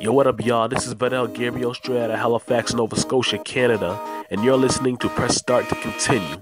Yo, what up, y'all? This is Vanel Gabriel straight out of Halifax, Nova Scotia, Canada, and you're listening to Press Start to Continue.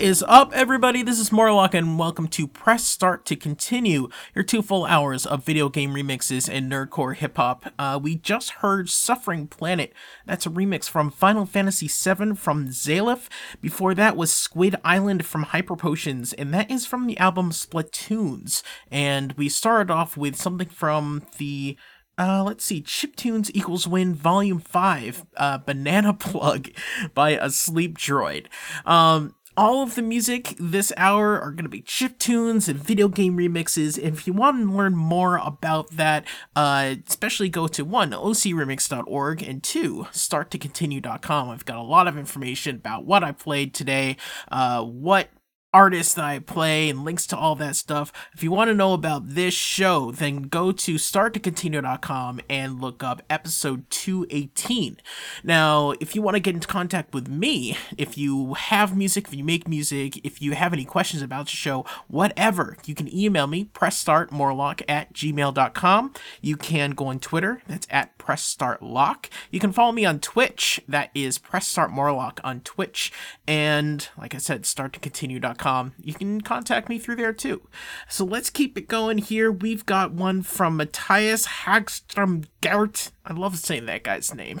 Is up, everybody? This is Morlock, and welcome to Press Start to continue your two full hours of video game remixes and nerdcore hip hop. Uh, we just heard Suffering Planet. That's a remix from Final Fantasy VII from Zalef. Before that was Squid Island from Hyper Potions, and that is from the album Splatoons. And we started off with something from the uh, let's see, Chiptunes equals win volume 5, uh, Banana Plug by a sleep droid. Um, all of the music this hour are going to be chip tunes and video game remixes. And if you want to learn more about that, uh, especially go to one, ocremix.org, and two, starttocontinue.com. I've got a lot of information about what I played today, uh, what artists that I play and links to all that stuff. If you want to know about this show, then go to starttocontinue.com and look up episode 218. Now, if you want to get into contact with me, if you have music, if you make music, if you have any questions about the show, whatever, you can email me, pressstartmorlock at gmail.com. You can go on Twitter, that's at pressstartlock. You can follow me on Twitch, that is pressstartmorlock on Twitch. And like I said, starttocontinue.com you can contact me through there too. So let's keep it going here. We've got one from Mattias Häggström Gerdt. I love saying that guy's name.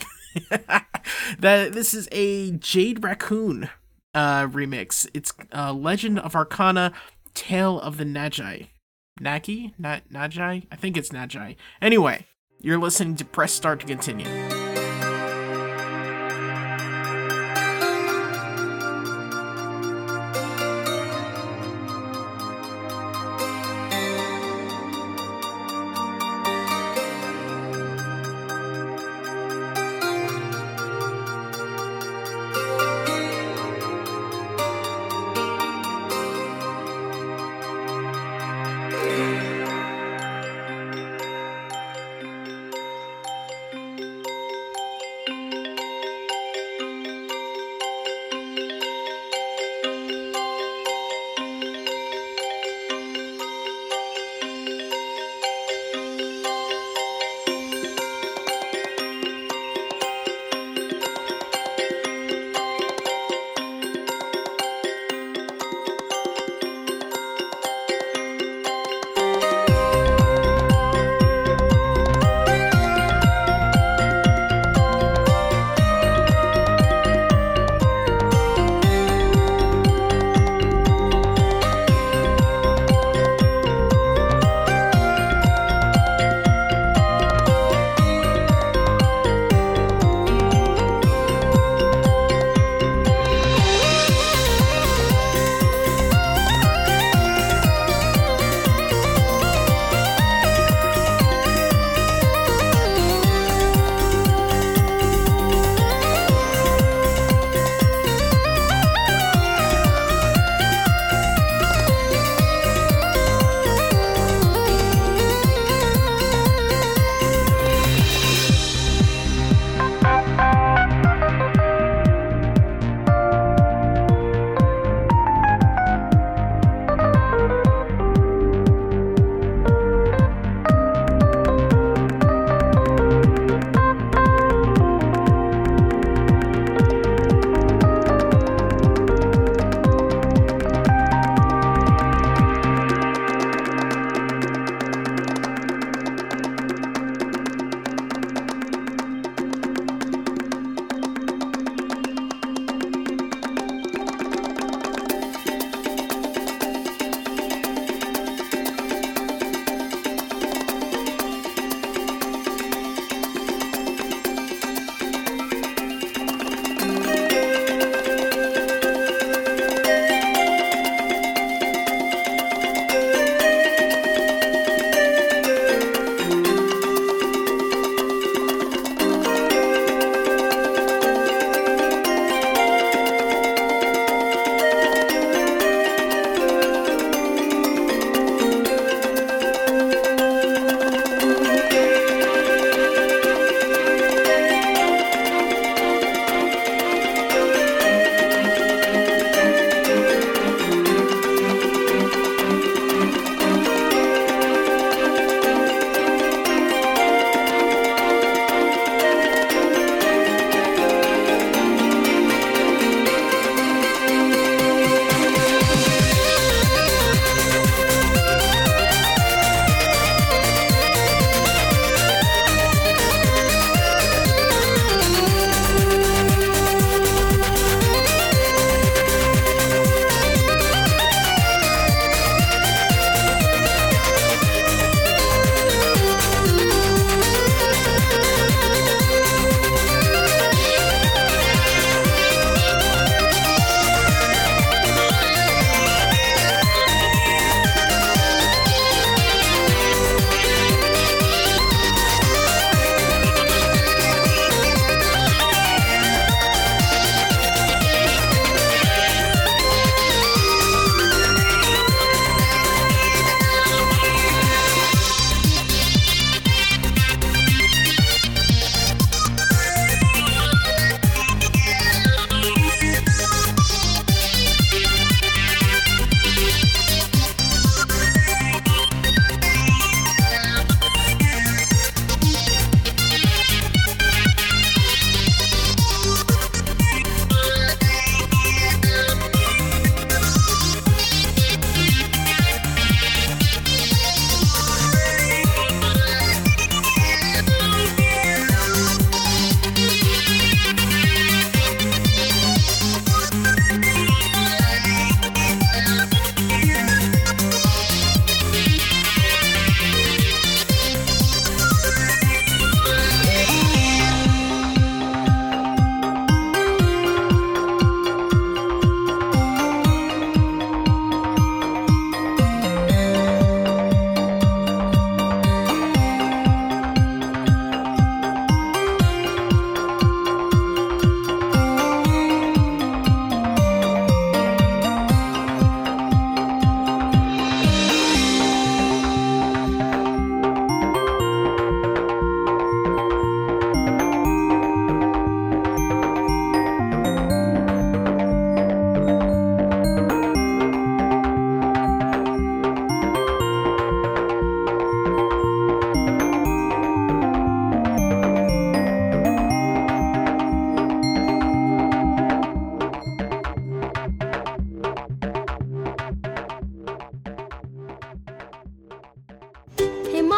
that this is a Jade Cocoon uh, remix. It's uh, Legend of Arcana, Tale of the Nagi. Nagi? Not Nagi? I think it's Nagi. Anyway, you're listening to Press Start to continue.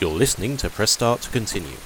You're listening to Press Start to continue.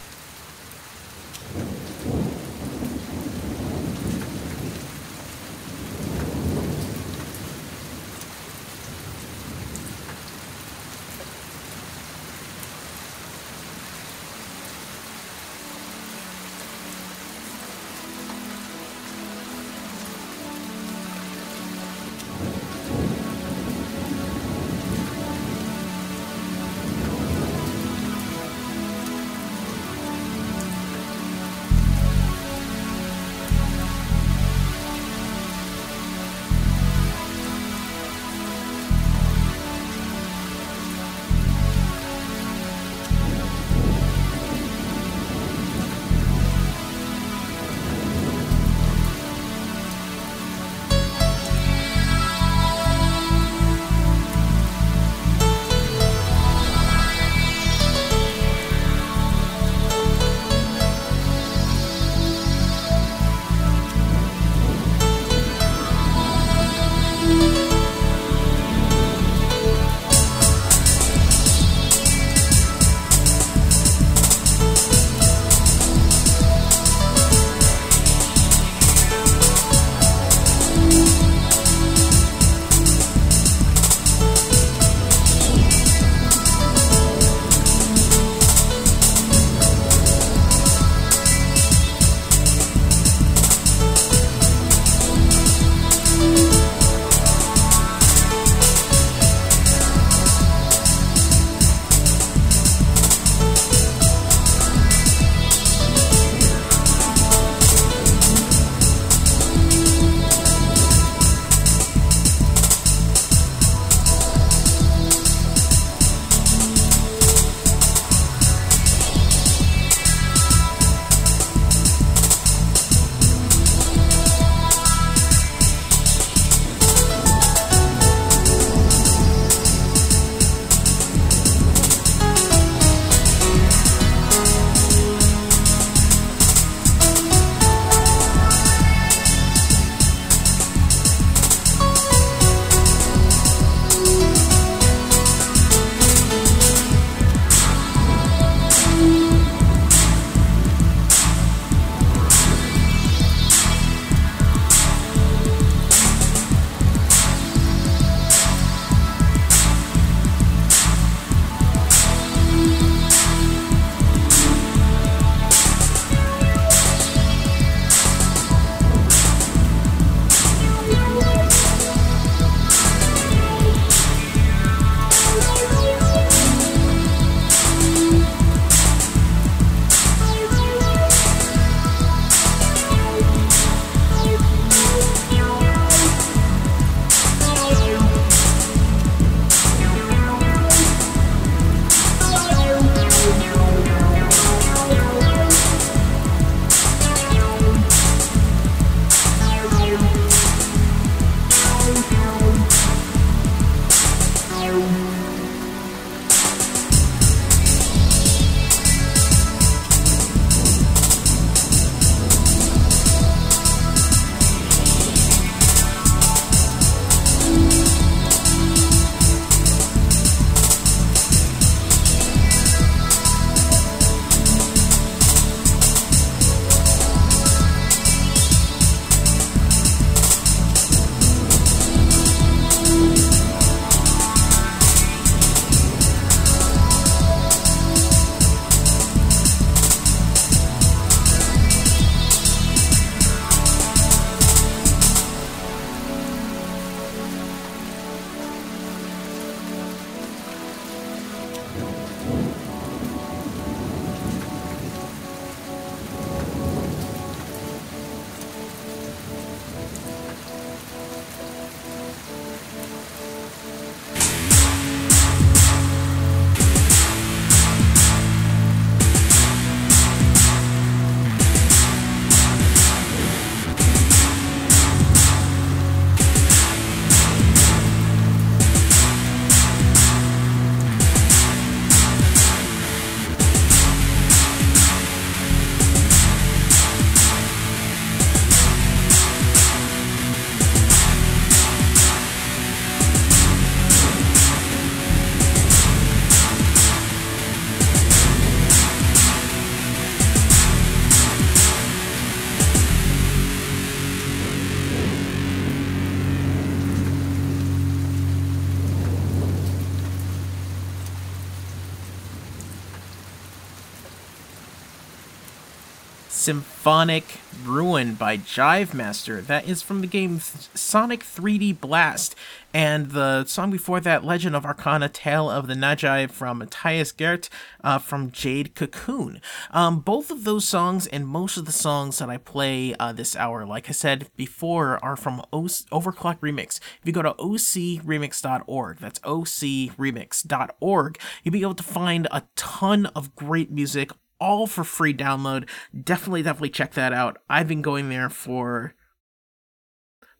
Symphonic Ruin by Jive Master. That is from the game Sonic 3D Blast. And the song before that, Legend of Arcana Tale of the Nagi from Mattias Gerdt uh, from Jade Cocoon. Um, both of those songs and most of the songs that I play uh, this hour, like I said before, are from o- Overclock Remix. If you go to ocremix.org, that's ocremix.org, you'll be able to find a ton of great music all for free download. Definitely, definitely check that out. I've been going there for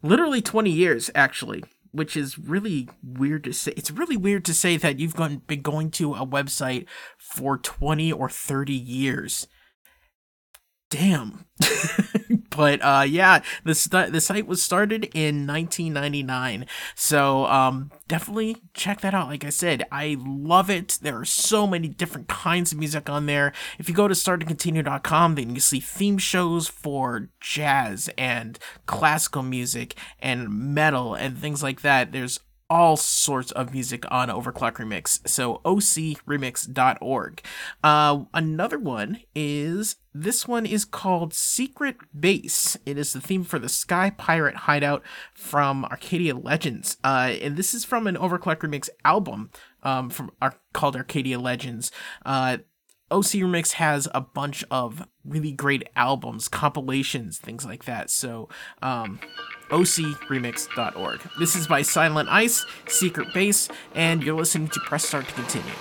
literally 20 years, actually, which is really weird to say. It's really weird to say that you've gone, been going to a website for 20 or 30 years. Damn. but uh, yeah, the st- the site was started in 1999, so um, definitely check that out. Like I said, I love it. There are so many different kinds of music on there. If you go to starttocontinue.com, then you see theme shows for jazz and classical music and metal and things like that. There's all sorts of music on Overclock Remix. So ocremix.org. Uh, another one is this one is called Secret Base. It is the theme for the Sky Pirate Hideout from Arcadia Legends. Uh, and this is from an Overclock Remix album um, from Ar- called Arcadia Legends. Uh, OC Remix has a bunch of really great albums, compilations, things like that. So, um, ocremix.org. This is by Silent Ice, Secret Base, and you're listening to Press Start to continue.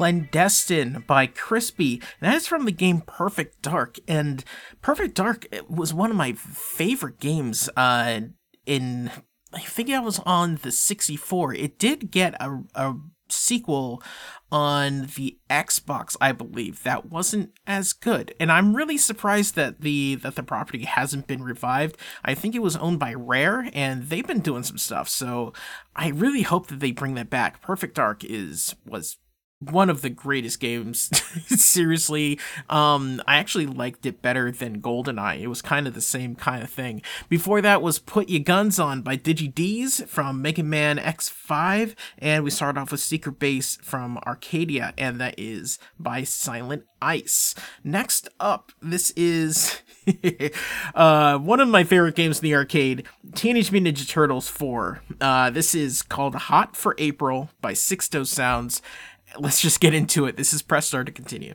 Clandestine by Crispy. That is from the game Perfect Dark. And Perfect Dark was one of my favorite games uh, in. I think I was on the 64. It did get a, a sequel on the Xbox, I believe, that wasn't as good. And I'm really surprised that the that the property hasn't been revived. I think it was owned by Rare and they've been doing some stuff. So I really hope that they bring that back. Perfect Dark is was one of the greatest games. Seriously, um, I actually liked it better than GoldenEye. It was kind of the same kind of thing. Before that was Put Your Guns On by DigiDees from Mega Man X5, and we started off with Secret Base from Arcadia, and that is by Silent Ice. Next up, this is uh, one of my favorite games in the arcade, Teenage Mutant Ninja Turtles 4. Uh, this is called Hot for April by Sixto Sounds let's just get into it. This is Press Start to continue.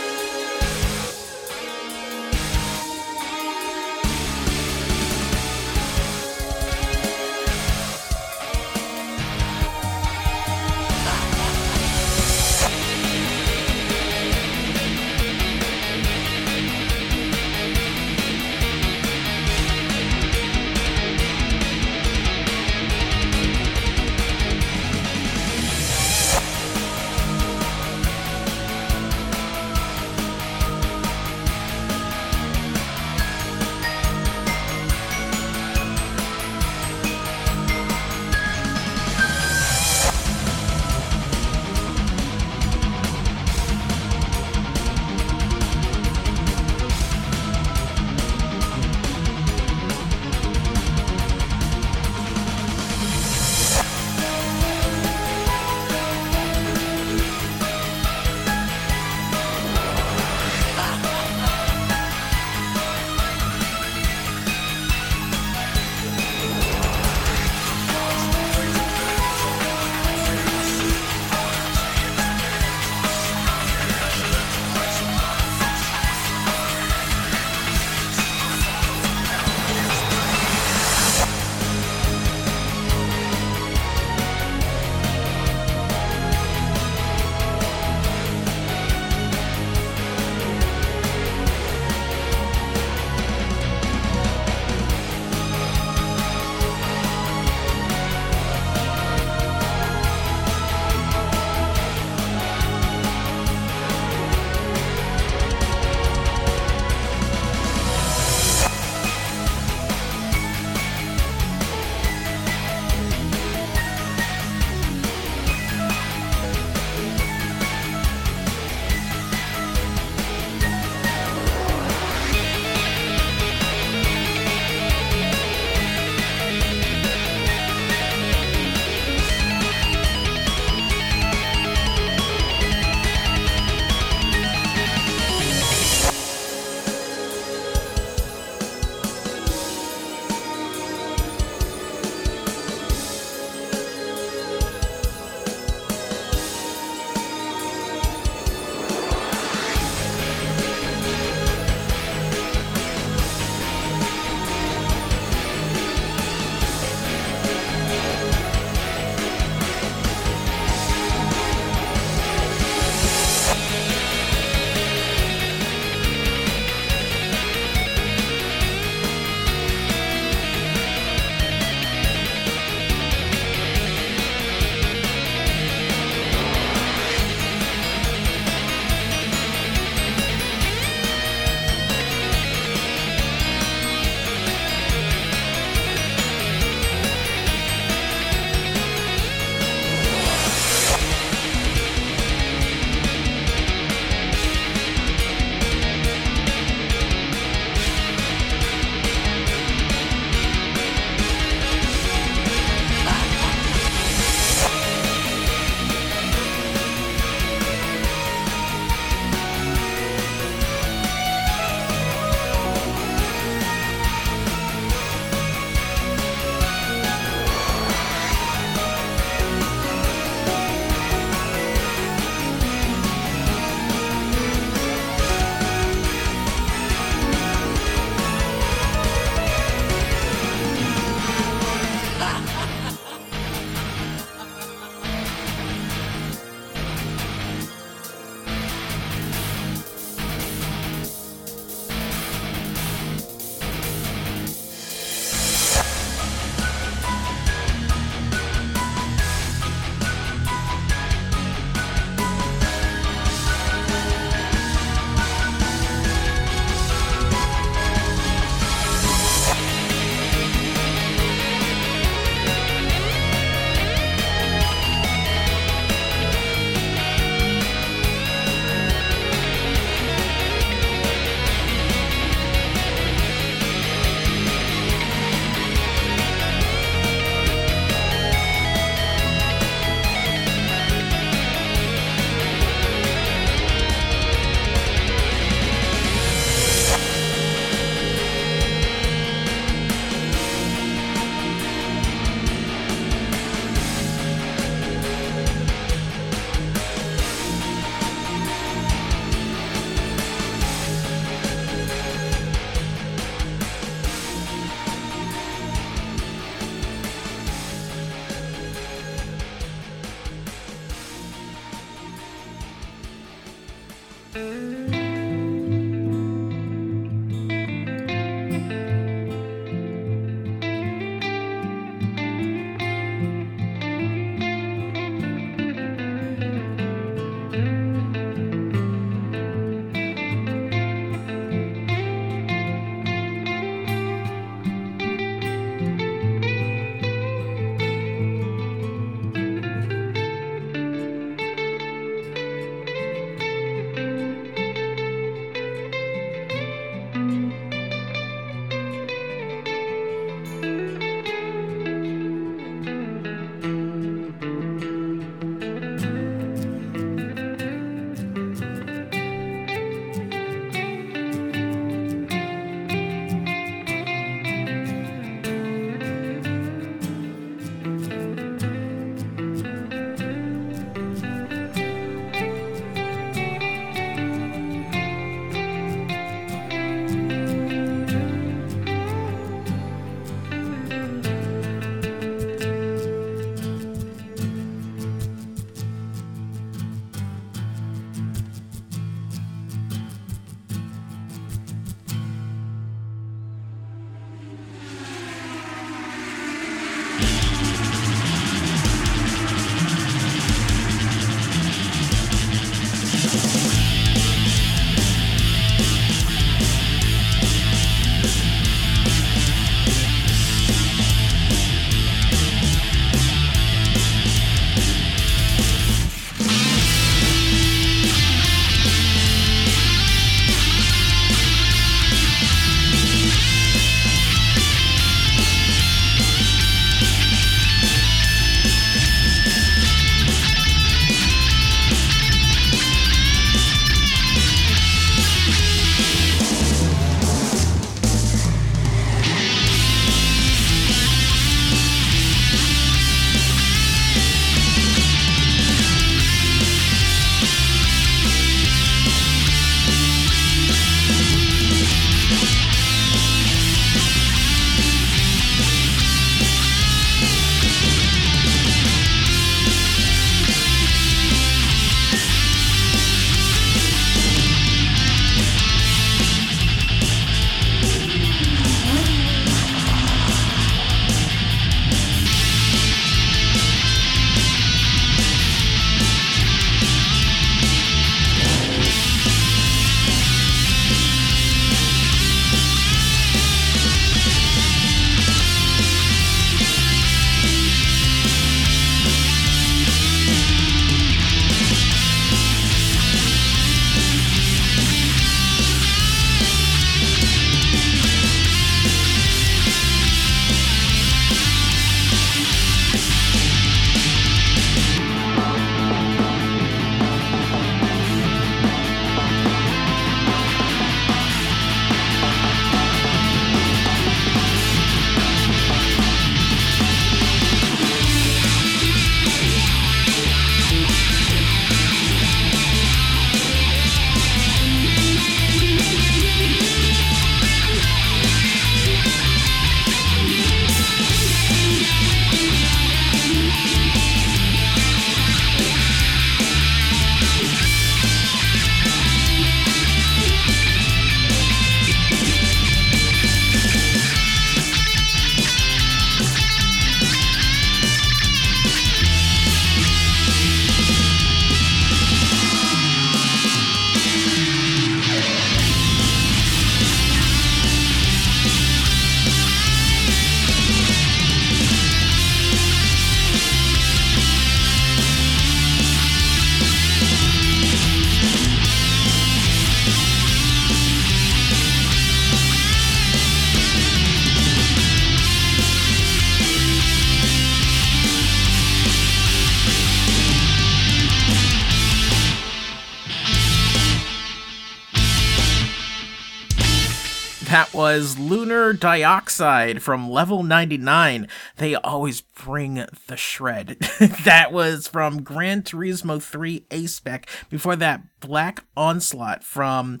That was Lunar Dioxide from Level 99. They always bring the shred. that was from Gran Turismo 3 A Spec. Before that, Black Onslaught from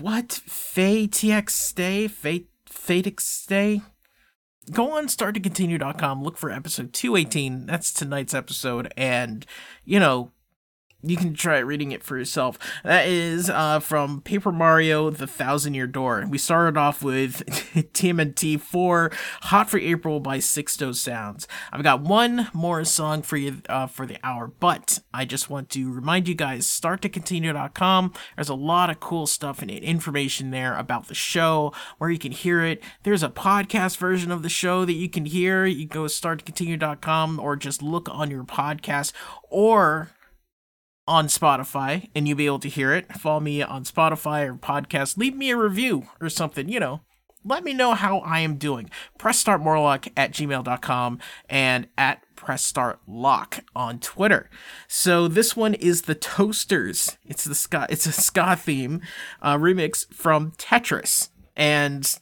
what? Fay TX Stay? Fate Fatix Stay? Go on starttocontinue.com, look for episode 218. That's tonight's episode. And, you know, you can try reading it for yourself. That is uh, from Paper Mario: The Thousand Year Door. We started off with TMNT 4, "Hot for April" by Sixto Sounds. I've got one more song for you uh, for the hour, but I just want to remind you guys: starttocontinue.com. There's a lot of cool stuff and information there about the show, where you can hear it. There's a podcast version of the show that you can hear. You go to starttocontinue.com or just look on your podcast or on Spotify and you'll be able to hear it. Follow me on Spotify or podcast. Leave me a review or something, you know. Let me know how I am doing. Press start morlock at gmail.com and at press start lock on Twitter. So this one is the Toasters. It's the ska it's a ska theme uh, remix from Tetris. And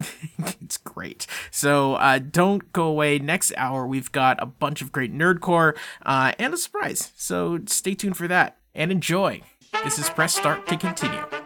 it's great. So uh, don't go away. Next hour, we've got a bunch of great nerdcore uh, and a surprise. So stay tuned for that and enjoy. This is Press Start to continue.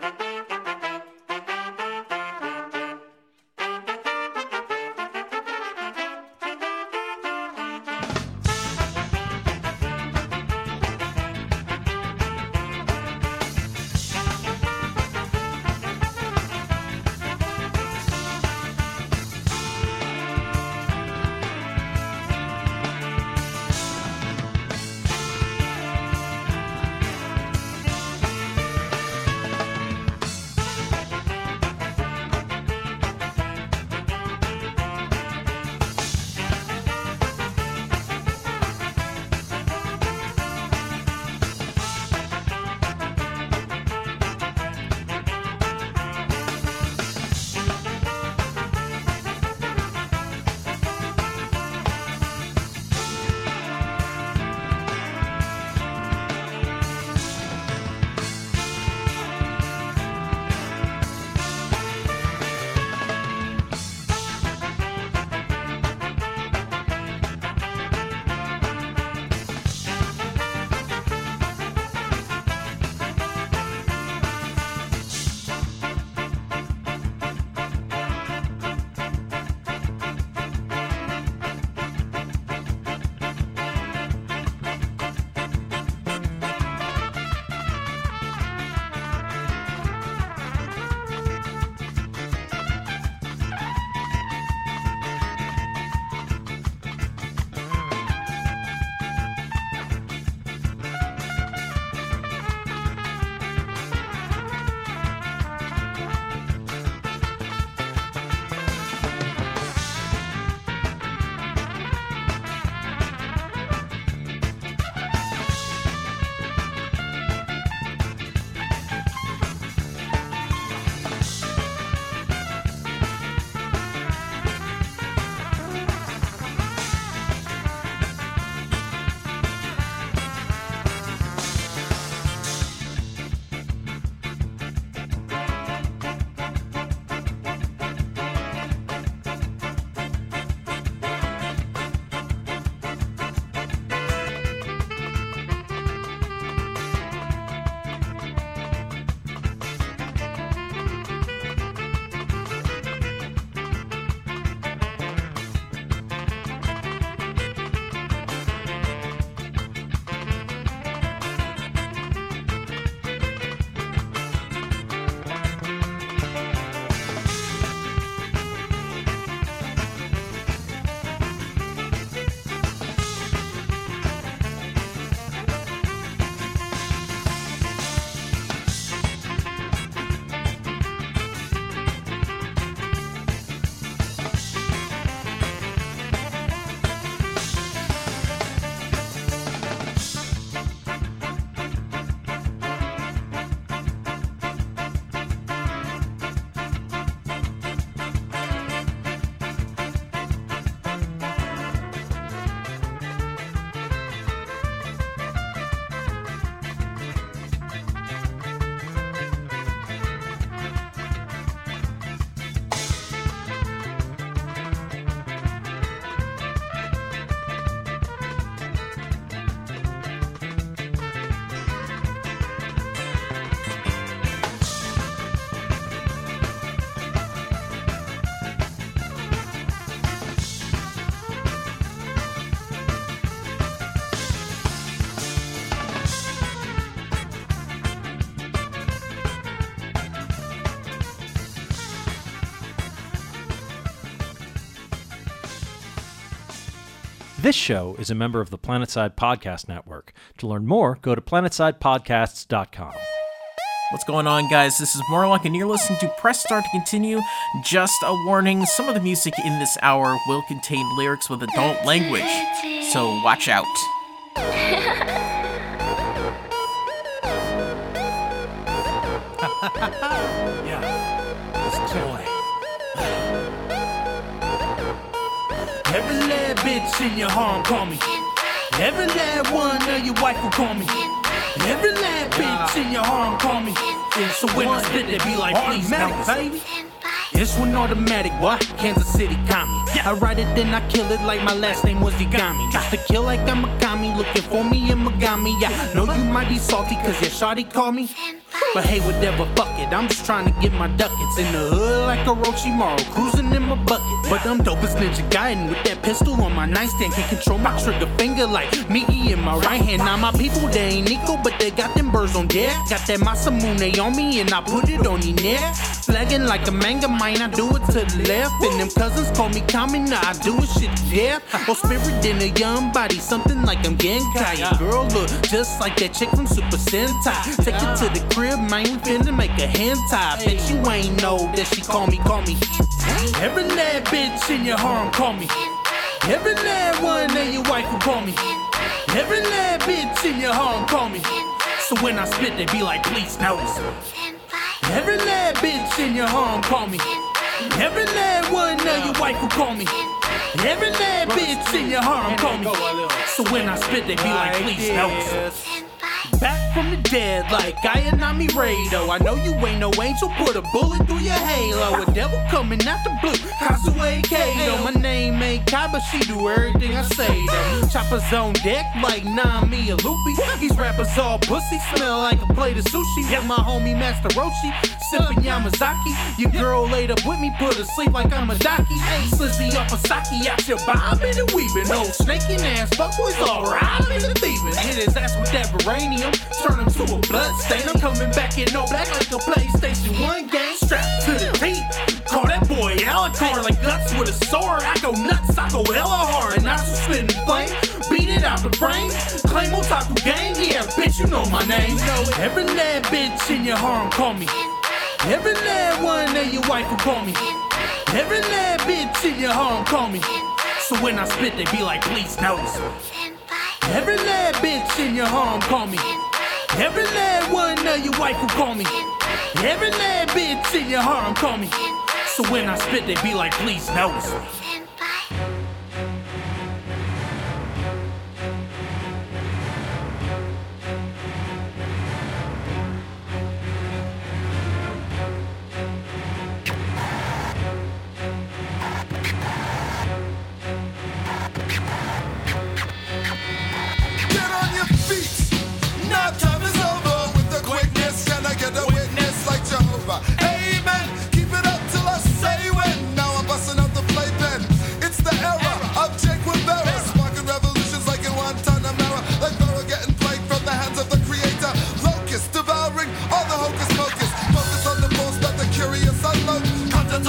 This show is a member of the Planetside Podcast Network. To learn more, go to planetsidepodcasts.com. What's going on, guys? This is Morlock, and you're listening to Press Start to Continue. Just a warning some of the music in this hour will contain lyrics with adult language, so watch out. Call me. Every lad one of your wife will call me. Every lad bitch in your home call me. So when I spit, they be like, please, now, baby. This one automatic, what? Kansas City commie. I write it, then I kill it like my last name was Igami. Just to kill like I'm a commie, looking for me in Megami. Yeah, know you might be salty cause your shawty call me. But hey, whatever, fuck it. I'm just trying to get my ducats in the hood like a Orochimaru, cruising in my bucket. But I'm dope as Ninja Gaiden with that pistol on my nightstand. Can't control my trigger finger like Miki in my right hand. Now my people, they ain't Nico, but they got them birds on deck. Got that Masamune on me and I put it on your neck. Flagging like a manga mine, I do it to the left. And them cousins call me Kami, now I do it shit death. Oh, spirit in a young body, something like I'm Genkai. Your girl look just like that chick from Super Sentai. Take it to the crib, man, finna make a hentai. Bet you ain't know that she call me, call me. Every lad bitch in your harem call me. Every lad one of your wife will call me. Every lad bitch in your harem call me. So when I spit, they be like, please notice. Every lad bitch in your home call me. Every lad one of your wife will call me. Every lad bitch in your home call me. So when I spit, they be like, please notice. Back from the dead like Ayanami Rado. I know you ain't no angel, put a bullet through your halo. A devil coming out the blue, Kazue Kato. My name ain't Kai, but she do everything I say. Choppers on deck like Nami or Loopy. These rappers all pussy, smell like a plate of sushi. With my homie Master Roshi, sipping Yamazaki. Your girl laid up with me, put her sleep like I'm a docky. Slizzy off a sake out your bobbing and weaving. Old snaking ass fuck fuckboys all robbing and thieving. Hit his ass with that Varanium, turn to a blood stain. I'm coming back in all black like a PlayStation 1 game strapped to the teeth. Call that boy Alucard like guts with a sword. I go nuts, I go hella hard. And I just spin the flame, beat it out the brain. Claim otaku gang, yeah, bitch, you know my name. Every lad bitch in your harem call me. Every lad one of your wife will call me. Every lad bitch in your harem call me. So when I spit, they be like, please notice. Every lad bitch in your home call me. Every lad one of your wife will call me. Every lad bitch in your harem call me. So when I spit, they be like, please notice. Get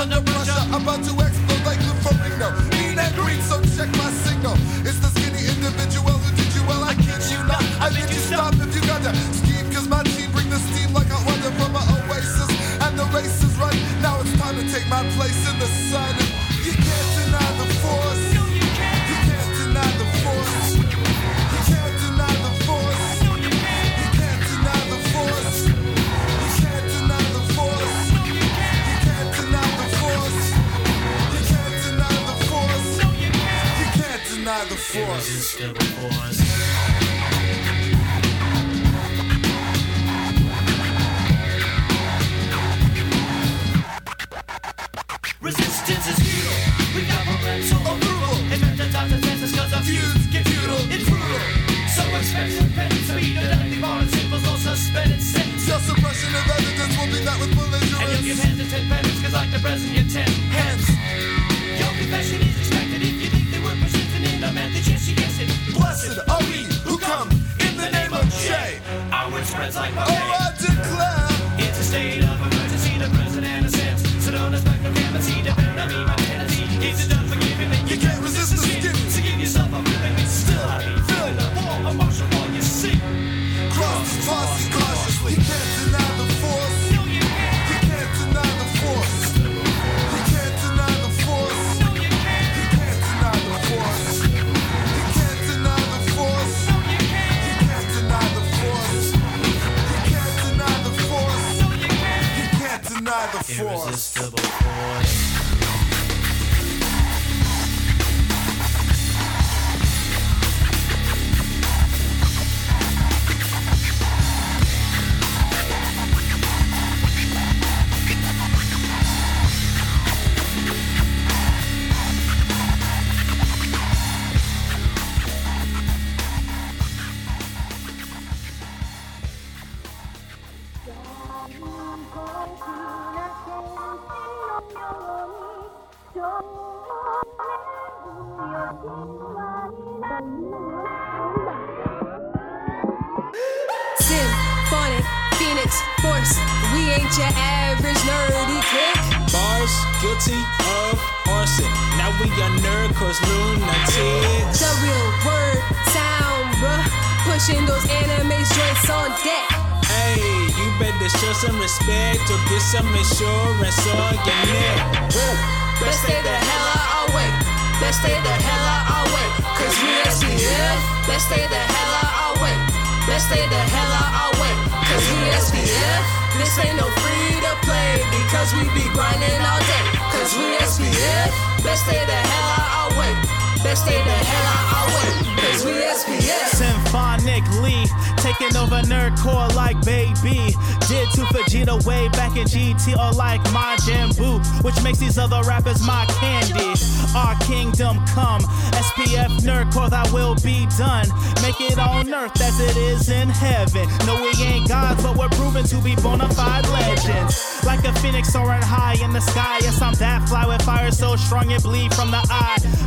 under pressure. About to explode like the Farino. Mean and green, so check my signal. It's the skinny individual who did you well. I kid you not. I think you stop if you got to scheme. Cause my team bring the steam like a wonder from an oasis. And the race is right. Now it's time to take my place in the sun. The force. Resistance is futile. We governmental approval. Invent the times and chances cause our get futile. It's brutal. So expensive pennies to be the deadly foreign symbols or suspended sentence. Your suppression of evidence will be met with And you'll give hands to ten pennies cause like the president you ten Blessed are we who come in the name of J. Our word spreads like Oh. I declare.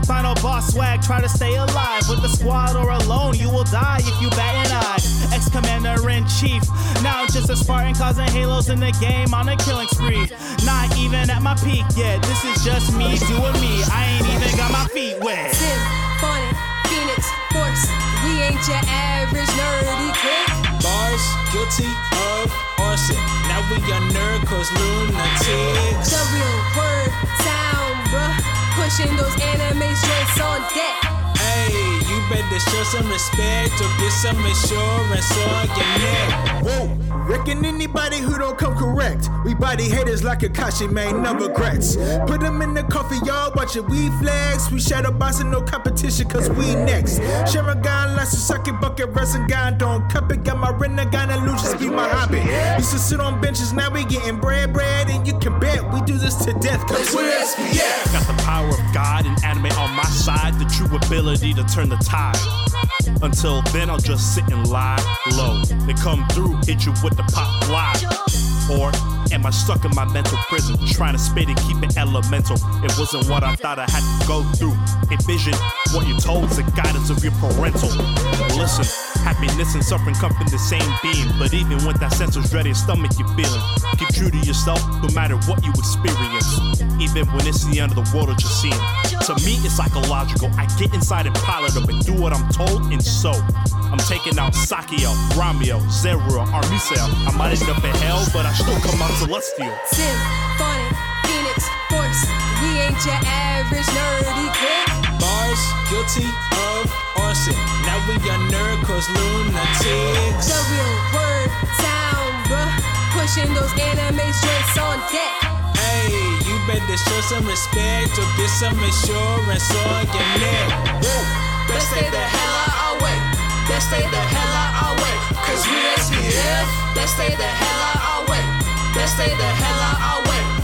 Final boss swag, try to stay alive. With the squad or alone, you will die if you bat an eye. Ex commander in chief. Now I'm just a Spartan causing halos in the game on a killing spree. Not even at my peak yet. This is just me doing me. I ain't even got my feet wet. Symphonic, Phoenix, Force. We ain't your average nerdy clique. Bars guilty of arson. Now we a nerd cause lunatics. The real word sound, bruh. Pushing those anime joints on deck. Hey, you better show some respect or get some insurance on your neck. Whoa, reckon anybody who don't come correct. We body haters like Akashi, man, no regrets. Put them in the coffee, y'all watching we flex. We shadow boxing, no competition, cause we next. Sharingan, like Sasaki bucket, resin gun, don't cup it. Got my Rinnegan and Lucius be my hobby. Used to sit on benches, now we getting bread, bread, and you can bet we do this to death, cause we're SPF. Got the power of God and anime on my side, the true ability to turn the tide. Until then, I'll just sit and lie low. They come through, hit you with the pop fly. Or am I stuck in my mental prison, trying to spit and keep it elemental? It wasn't what I thought I had to go through. Envision what you're told the guidance of your parental. Listen, happiness and suffering come from the same being, but even when that sense of dread your stomach you're feeling, keep true to yourself no matter what you experience. Even when it's the end of the world that you're seeing. To me, it's psychological. I get inside and pilot up and do what I'm told, and so I'm taking out Sachiel, Ramiel, Zero, Armisael. I might end up in hell, but I still come out celestial. Symphonic, Phoenix, Force. We ain't your average nerdy clique. Bars guilty of arson. Now we a nerd cause lunatics. The real word sound, bruh. Pushing those anime joints on deck. Hey, you better show some respect or get some insurance on your neck. Woo. Best stay the hell out our way. Best stay the hell out our way. Cause we SPF. Best stay the hell out our way. Best stay the hell out our way.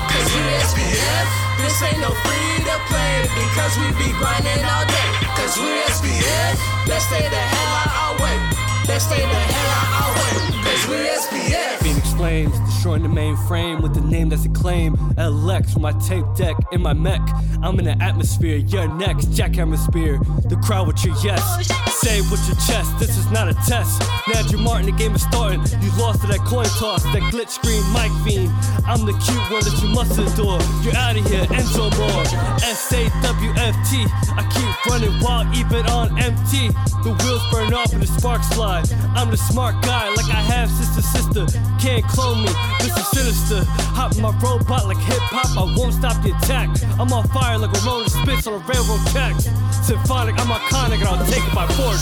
This ain't no free to play. Because we be grinding all day. Cause we SPF. Best stay the hell out our way. Best stay the hell out our way. Cause we SPF. Phoenix flames, destroying the mainframe with the name that's acclaimed. LX with my tape deck in my mech. I'm in the atmosphere, you're next. Jackhammer spear, the crowd with your yes. Oh, Say with your chest, this is not a test. Andrew Martin, the game is starting. You lost to that coin toss, that glitch screen, Mike Fiend. I'm the cute one that you must adore. You're out of here, Enzo Moore. S-A-W-F-T. I keep running while even on empty. The wheels burn off and the sparks fly. I'm the smart guy, like I have sister, sister. Can't clone me, this is sinister. Hop in my robot like hip hop, I won't stop the attack. I'm on fire like Ramona spits on a railroad track. Symphonic, I'm iconic and I'll take it by force.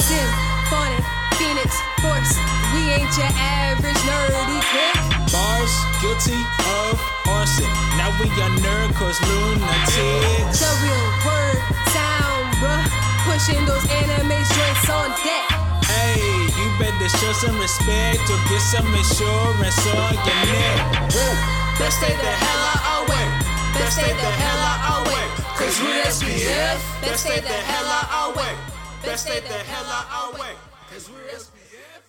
Symphonic, Phoenix, Force. We ain't your average nerdy clique. Bars guilty of arson. Now we a nerd cause lunatics. The real word sound, bruh. Pushing those anime joints on deck. Hey, you better show some respect or get some insurance on your neck. Best stay the hell out our way. Best stay the hell out our way. Cause we SPF. Best stay the hell out our way. Best stay the hell out our way. Cause we SPF.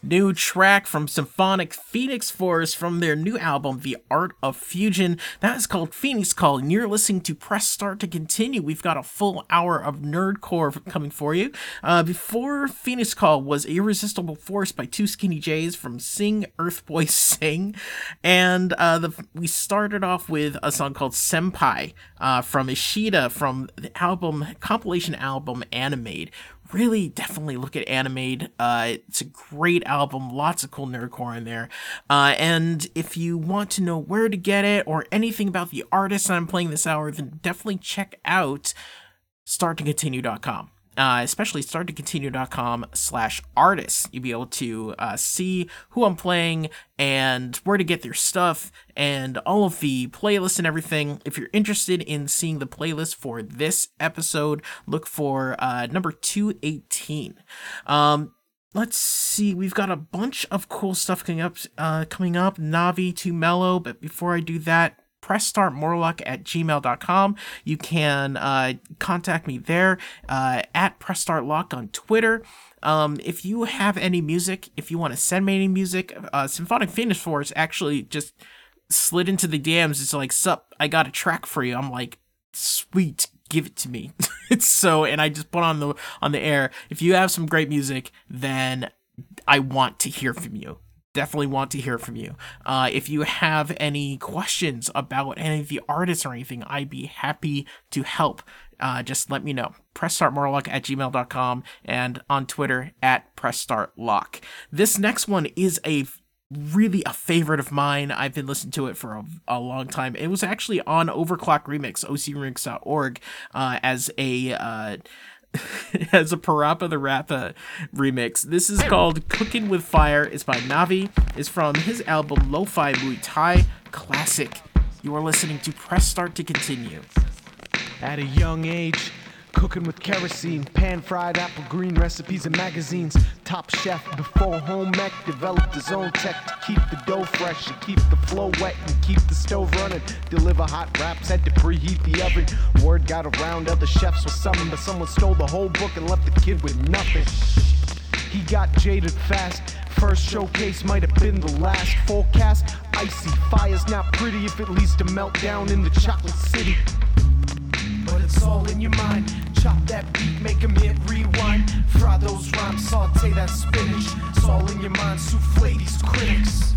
New track from Symphonic Phoenix Force from their new album, The Art of Fusion. That is called Phoenix Call, and you're listening to Press Start to continue. We've got a full hour of nerdcore coming for you. Uh, before Phoenix Call was Irresistible Force by Two Skinny Jays from Sing Earth Boy Sing, and uh, the, we started off with a song called Senpai uh, from Ishida from the album compilation album Animate really definitely look at Animate. Uh, it's a great album, lots of cool nerdcore in there. Uh, and if you want to know where to get it or anything about the artist I'm playing this hour, then definitely check out starttocontinue.com uh, especially starttocontinue.com slash artists. You'll be able to uh, see who I'm playing and where to get their stuff and all of the playlists and everything. If you're interested in seeing the playlist for this episode, look for uh, number 218. Um, let's see we've got a bunch of cool stuff coming up uh coming up navi to mellow but before i do that pressstartmorlock at gmail.com. You can uh, contact me there uh, at pressstartlock on Twitter. Um, if you have any music, if you want to send me any music, uh, Symphonic Phoenix Force actually just slid into the DMs. It's like, sup, I got a track for you. I'm like, sweet, give it to me. it's so, and I just put on the on the air. If you have some great music, then I want to hear from you definitely want to hear from you. Uh, if you have any questions about any of the artists or anything, I'd be happy to help. Uh, just let me know. PressStartMorlock at gmail.com and on Twitter at PressStartLock. This next one is a really a favorite of mine. I've been listening to it for a, a long time. It was actually on OverClocked ReMix, ocremix.org, uh, as a uh, as a PaRappa the Rapper remix. This is called Cooking with Fire. It's by Navi. It's from his album Lo-Fi Muay Thai Classic. You are listening to Press Start to Continue. At a young age, cooking with kerosene, pan fried apple green recipes and magazines. Top chef before home ec developed his own tech to keep the dough fresh and keep the flow wet and keep the stove running. Deliver hot wraps, had to preheat the oven. Word got around, other chefs were summoned, but someone stole the whole book and left the kid with nothing. He got jaded fast. First showcase might have been the last. Forecast icy. Fire's not pretty if it leads to meltdown in the chocolate city. But it's all in your mind. Chop that beat, make 'em hit rewind. Fry those rhymes, saute that spinach. It's all in your mind, souffle these critics.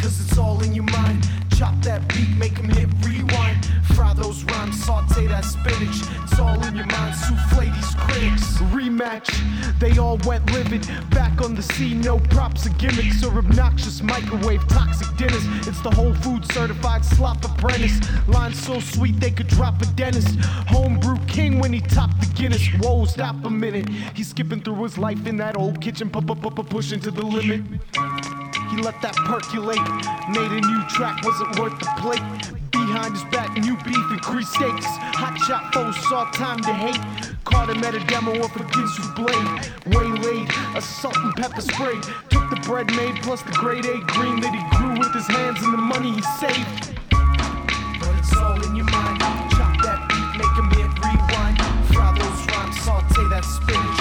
Cause it's all in your mind. Chop that beat, make 'em hit rewind. Fry those rhymes, saute that spinach. It's all in your mind, souffle these critics. Rematch, they all went livid. Back on the scene, no props or gimmicks or obnoxious microwave toxic dinners. It's the whole food certified slop apprentice. Lines so sweet they could drop a dentist. Homebrew king when he topped the Guinness. Whoa, stop a minute. He's skipping through his life in that old kitchen, pu- pushing to the limit. He let that percolate. Made a new track, wasn't worth the plate. Behind his back, new beef, and increased stakes. Hot shot foes saw time to hate. Caught him at a demo of a Ginsu blade. Waylaid, a salt and pepper spray. Took the bread made plus the grade A green that he grew with his hands and the money he saved. But it's all in your mind. Chop that beat, make him hit rewind. Fry those rhymes, saute that spinach.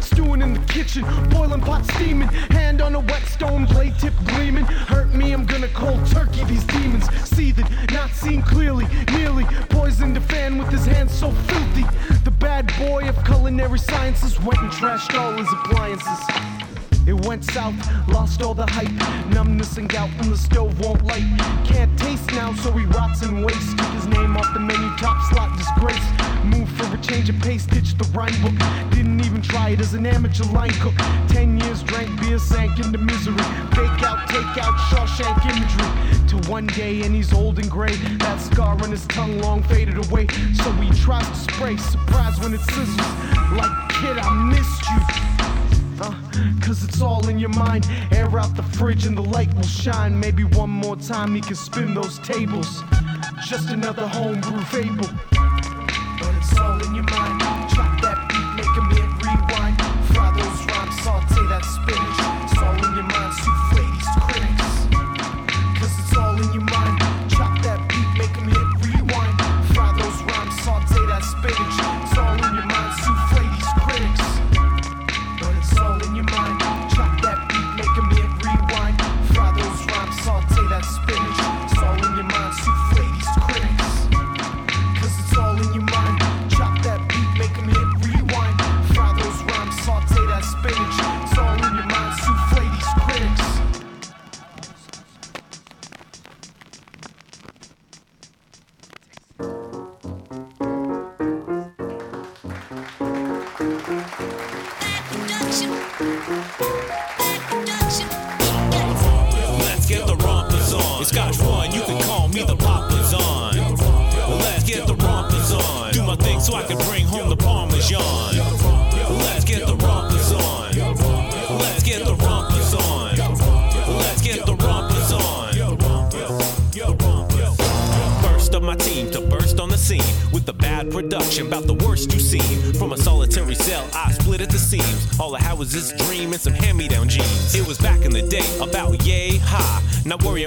Stewing in the kitchen, boiling pot steaming. Hand on a wet stone, blade tip gleaming. Hurt me, I'm gonna cold turkey these demons. Seething, not seen clearly, nearly poisoned a fan with his hands so filthy. The bad boy of culinary sciences went and trashed all his appliances. It went south, lost all the hype. Numbness and gout when the stove won't light. Can't taste now, so he rots and waste. Took his name off the menu, top slot disgrace. Moved for a change of pace, ditched the rhyme book. Didn't even try it as an amateur line cook. Ten years drank beer, sank into misery. Fake out, take out, Shawshank imagery. To one day, and he's old and gray. That scar on his tongue long faded away. So he tries to spray, surprised when it sizzles. Like, kid, I missed you. Cause it's all in your mind. Air out the fridge and the light will shine. Maybe one more time he can spin those tables. Just another homebrew fable. But it's all in your mind.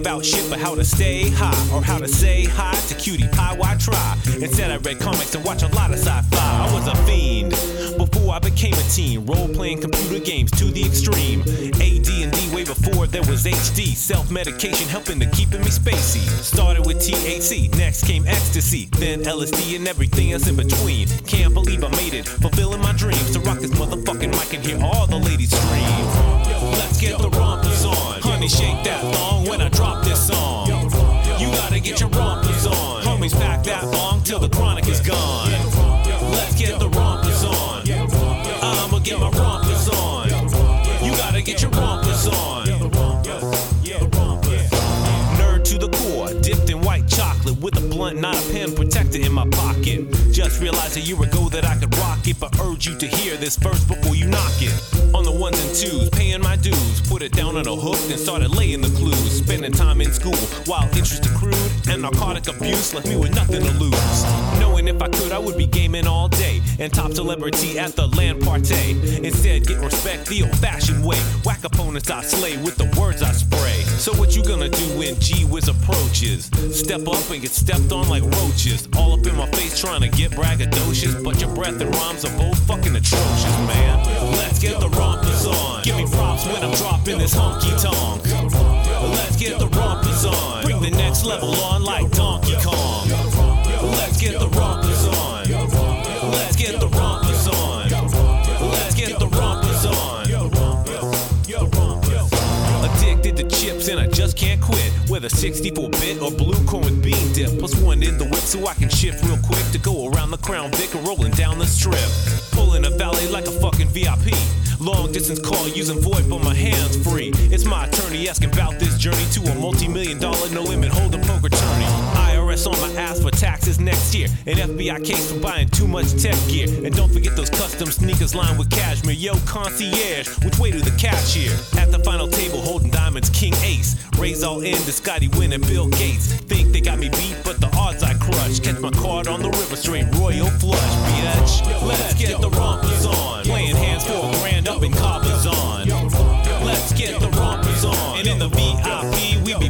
About shit, but how to stay high or how to say hi to cutie pie. Why try? Instead, I read comics and watch a lot of sci-fi. I was a fiend before I became a teen. Role-playing computer games to the extreme. AD&D way before there was HD. Self-medication helping to keeping me spacey. Started with THC, next came ecstasy, then LSD and everything else in between. Can't believe I made it, fulfilling my dreams to rock this motherfucking mic and hear all the ladies scream. Let's get the rompers on, honey, shake that thong when I drop this song. You gotta get your rompers on, homies pack that long till the chronic is gone. Let's get the rompers on. I'ma get my rompers blunt, not a pen protector in my pocket. Just realized a year ago that I could rock it, but urge you to hear this first before you knock it. On the ones and twos, paying my dues, put it down on a hook, then started laying the clues. Spending time in school while interest accrued, and narcotic abuse left me with nothing to lose. Knowing if I could, I would be gaming all day and top celebrity at the LAN party. Instead, get respect the old-fashioned way. Whack opponents I slay with the words I spray. So what you gonna do when G Wiz approaches? Step up and get stepped on like roaches. All up in my face trying to get braggadocious, but your breath and rhymes are both fucking atrocious, man. Let's get the rompers on. Give me props when I'm dropping this honky tonk. Let's get the rompers on. Bring the next level on like Donkey Kong. Let's get the rompers on. Let's get the rompers chips and I just can't quit. Whether 64 bit or blue corn bean dip. Plus one in the whip so I can shift real quick to go around the Crown Vic or rolling down the strip. Pulling a valet like a fucking VIP. Long distance call using VoIP on my hands free. It's my attorney asking about this journey to a multi million dollar no limit hold a poker tourney. IRS on my ass for taxes next year. An FBI case for buying too much tech gear. And don't forget those custom sneakers lined with cashmere. Yo, concierge, which way to the cashier? At the final table holding diamonds, King Ace. Raise all in to Scotty Nguyen and Bill Gates. Think they got me beat, but the odds I crush. Catch my card on the river straight, royal flush, bitch. Let's get the rompers on. Playing hands for a grand up in Cabazon. Let's get the rompers on. And in the VIP, we be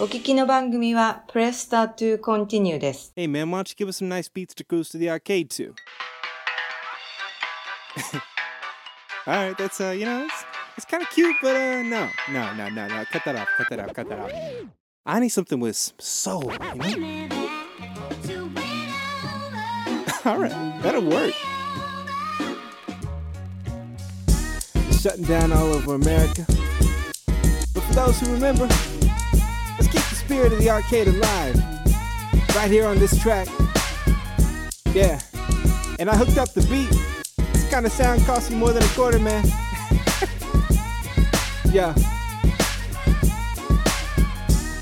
お聞きの番組は Press Start to Continue です。 Hey man, why don't you give us some nice beats to cruise to the arcade to? All right, that's uh, you know, it's, it's kind of cute, but uh, no, no, no, no, no, cut that off, cut that out, cut that out. I need something with some soul, you know. All right, that'll work. Shutting down all over America. But for those who remember, let's keep the spirit of the arcade alive. Right here on this track. Yeah. And I hooked up the beat. This kind of sound cost me more than a quarter, man. yeah.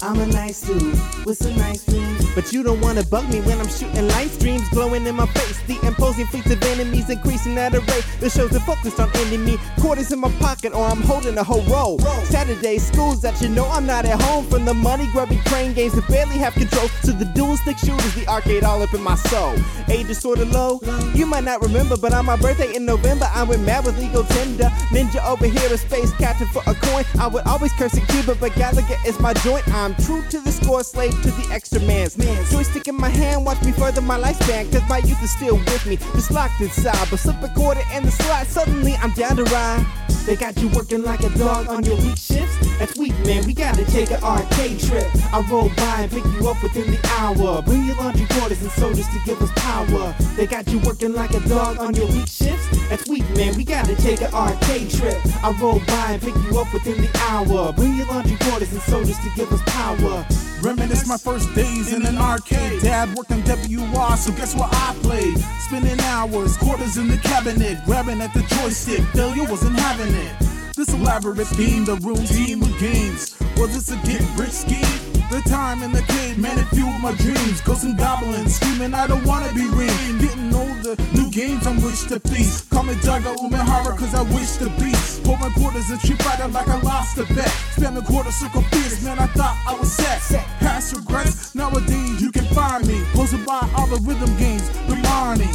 I'm a nice dude with some nice dreams. But you don't wanna bug me when I'm shooting light streams glowing in my face. The imposing fleets of enemies increasing at a rate. The shows are focused on ending me. Quarters in my pocket or I'm holding a whole roll. Saturday schools that you know I'm not at home. From the money grubbing crane games that barely have control to the dual stick shooters, the arcade all up in my soul. Age is sorta low. You might not remember, but on my birthday in November, I went mad with legal tender. Ninja over here, a space captain for a coin. I would always curse a Cuba, but Galaga is my joint. I'm true to the score, slave to the extra man's. Man. Joystick in my hand, watch me further my lifespan, cause my youth is still with me. Just locked inside, but slip a quarter in the slide, suddenly I'm down to ride. They got you working like a dog on your week shifts. That's weak, man. We gotta take an arcade trip. I roll by and pick you up within the hour. Bring your laundry quarters and soldiers to give us power. They got you working like a dog on your week shifts. That's weak, man. We gotta take an arcade trip. I roll by and pick you up within the hour. Bring your laundry quarters and soldiers to give us power. Reminisce my first days in an arcade. Dad worked on WR, so guess what I played? Spending hours, quarters in the cabinet, grabbing at the joystick. Failure wasn't having it. This elaborate theme, the room team of games. Was this a get rich scheme? The time in the cave, man, it fueled my dreams. Ghosts and goblins screaming, I don't wanna be ring. Getting older, new games on which to feast. Call me Daigo Umehara, cause I wish to be. My quarters and street fighter like I lost a bet. The quarter circle fierce, man, I thought I was set. Past regrets, nowadays you can find me. Posted by all the rhythm games, the Marnie.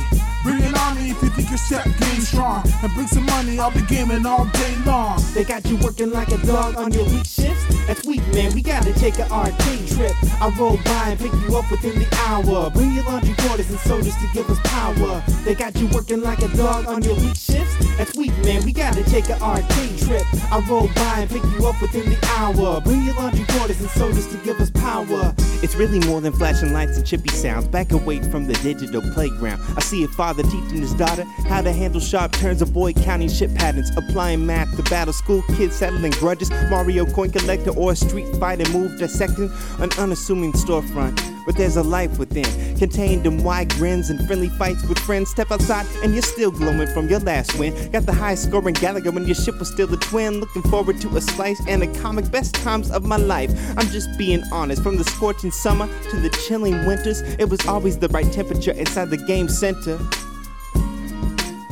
Bring an army if you think your step game strong. And bring some money, I'll be gaming all day long. They got you working like a dog on your week shifts. That's weak, man. We gotta take an arcade trip. I roll by and pick you up within the hour. Bring your laundry quarters and sodas to give us power. They got you working like a dog on your week shifts. That's weak, man. We gotta take an arcade trip. I roll by and pick you up within the hour. Bring your laundry quarters and sodas to give us power. It's really more than flashing lights and chippy sounds. Back away from the digital playground. I see a father teaching his daughter how to handle sharp turns, a boy counting shit patterns, applying math to battle school kids settling grudges. Mario coin collector or a street fighter move dissecting an unassuming storefront. But there's a life within, contained in wide grins and friendly fights with friends. Step outside and you're still glowing from your last win. Got the highest scoring Galaga when your ship was still a twin. Looking forward to a slice and a comic. Best times of my life. I'm just being honest. From the scorching summer to the chilling winters, it was always the right temperature inside the game center.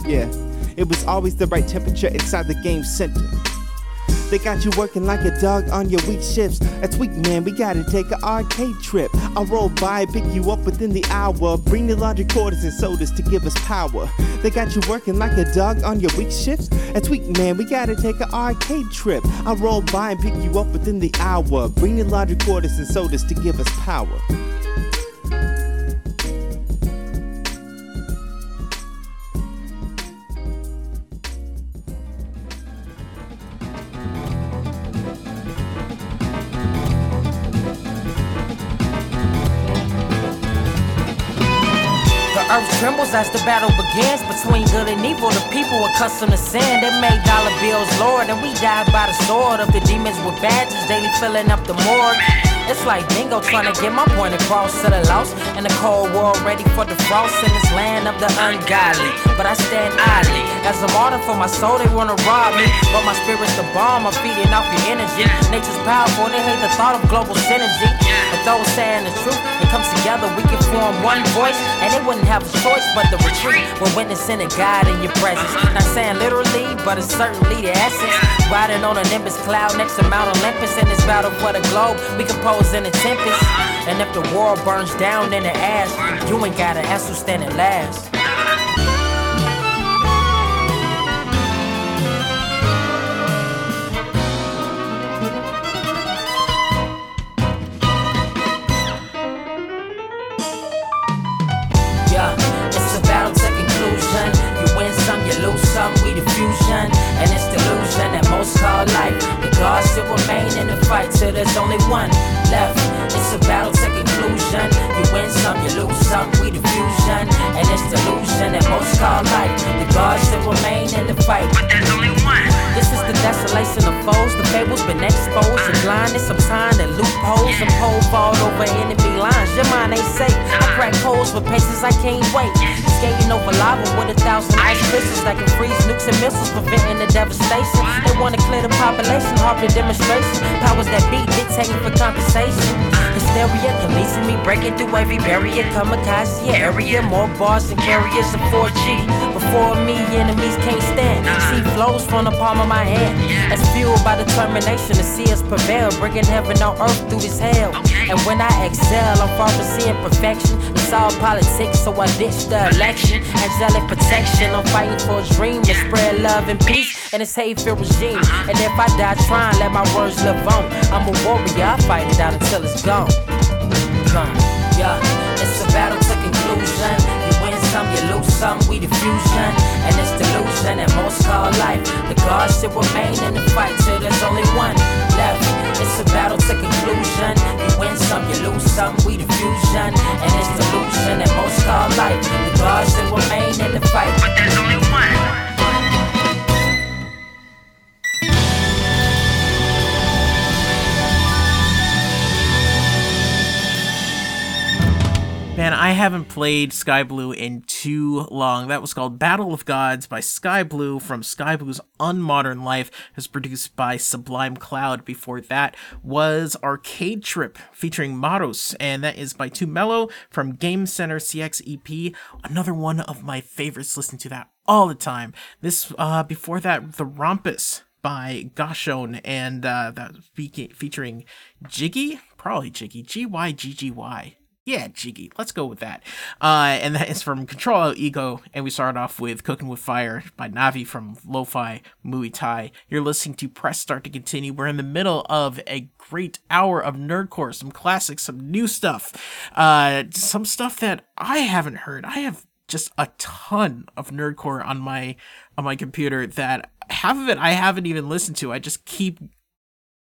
Yeah, it was always the right temperature inside the game center. They got you working like a dog on your week shifts. That's weak, man. We gotta take an arcade trip. I'll roll by, pick you up within the hour. Bring the laundry quarters and sodas to give us power. They got you working like a dog on your week shifts. That's weak, man. We gotta take an arcade trip. I'll roll by and pick you up within the hour. Bring the laundry quarters and sodas to give us power. Trembles as the battle begins between good and evil. The people accustomed to sin, they made dollar bills lord, and we died by the sword of the demons with badges, daily filling up the morgue. It's like bingo trying to get my point across to the lost in the cold war, ready for the frost in this land of the ungodly. But I stand idly as a martyr for my soul. They wanna rob me, but my spirit's the bomb. I'm feeding off your energy. Nature's powerful, they hate the thought of global synergy. But those saying the truth, it comes together. We can form one voice, and they wouldn't have a choice but to retreat We're witnessing a God in your presence. Not saying literally, but it's certainly the essence. Riding on a nimbus cloud next to Mount Olympus in this battle for the globe, we compose in a tempest. And if the world burns down in the ash, you ain't gotta ask who's standing last. Yeah, it's a battle to conclusion. You win some, you lose some. We the fusion, and it's delusion that most call life. Gods still remain in the fight till there's only one left. It's a battle to conclusion. You win some, you lose some. We the fusion, and it's delusion that most call life. The gods still remain in the fight, but there's only one. This is the desolation of foes, the fables been exposed to blindness. I'm tying the loopholes and pole vault over enemy lines. Your mind ain't safe. I crack holes for paces I can't wait. Skating over lava with a thousand ice crystals that can freeze nukes and missiles, preventing the devastation. They wanna clear the population, harp the demonstration. Powers that be dictating for compensation. Hysteria, policing me, breaking through every barrier. Kamikaze area, more bars than carriers of 4G. Before me, enemies can't stand. See flows from the palm of my hand. That's fueled by determination to see us prevail, bringing heaven on earth through this hell. And when I excel, I'm far from seeing perfection. It's all politics, so I ditch the election. Angelic protection, I'm fighting for a dream to spread love and peace in this hate-filled regime. Uh-huh. And if I die trying, let my words live on. I'm a warrior, I fight it out until it's gone. Gone, yeah. It's a battle you lose some, we the fusion. And it's delusion that most call life. The gods should remain in the fight till there's only one left. It's a battle to conclusion. You win some, you lose some, we the fusion. And it's delusion that most call life. The gods should remain in the fight, but there's only one. Man, I haven't played Sky Blue in too long. That was called Battle of Gods by Sky Blue from Sky Blue's Unmodern Life. It was produced by Sublime Cloud. Before that was Arcade Trip featuring Maros, and that is by Too Mellow from Game Center CX EP. Another one of my favorites. Listen to that all the time. This uh before that, The Rompus by Gashon and uh that fe- featuring Jiggy, probably Jiggy, G Y G G Y. Yeah, Jiggy. Let's go with that. Uh, and that is from Control Out Ego. And we started off with Cooking with Fire by Navi from Lo-Fi Muay Thai. You're listening to Press Start to Continue. We're in the middle of a great hour of nerdcore, some classics, some new stuff, uh, some stuff that I haven't heard. I have just a ton of nerdcore on my on my computer that half of it I haven't even listened to. I just keep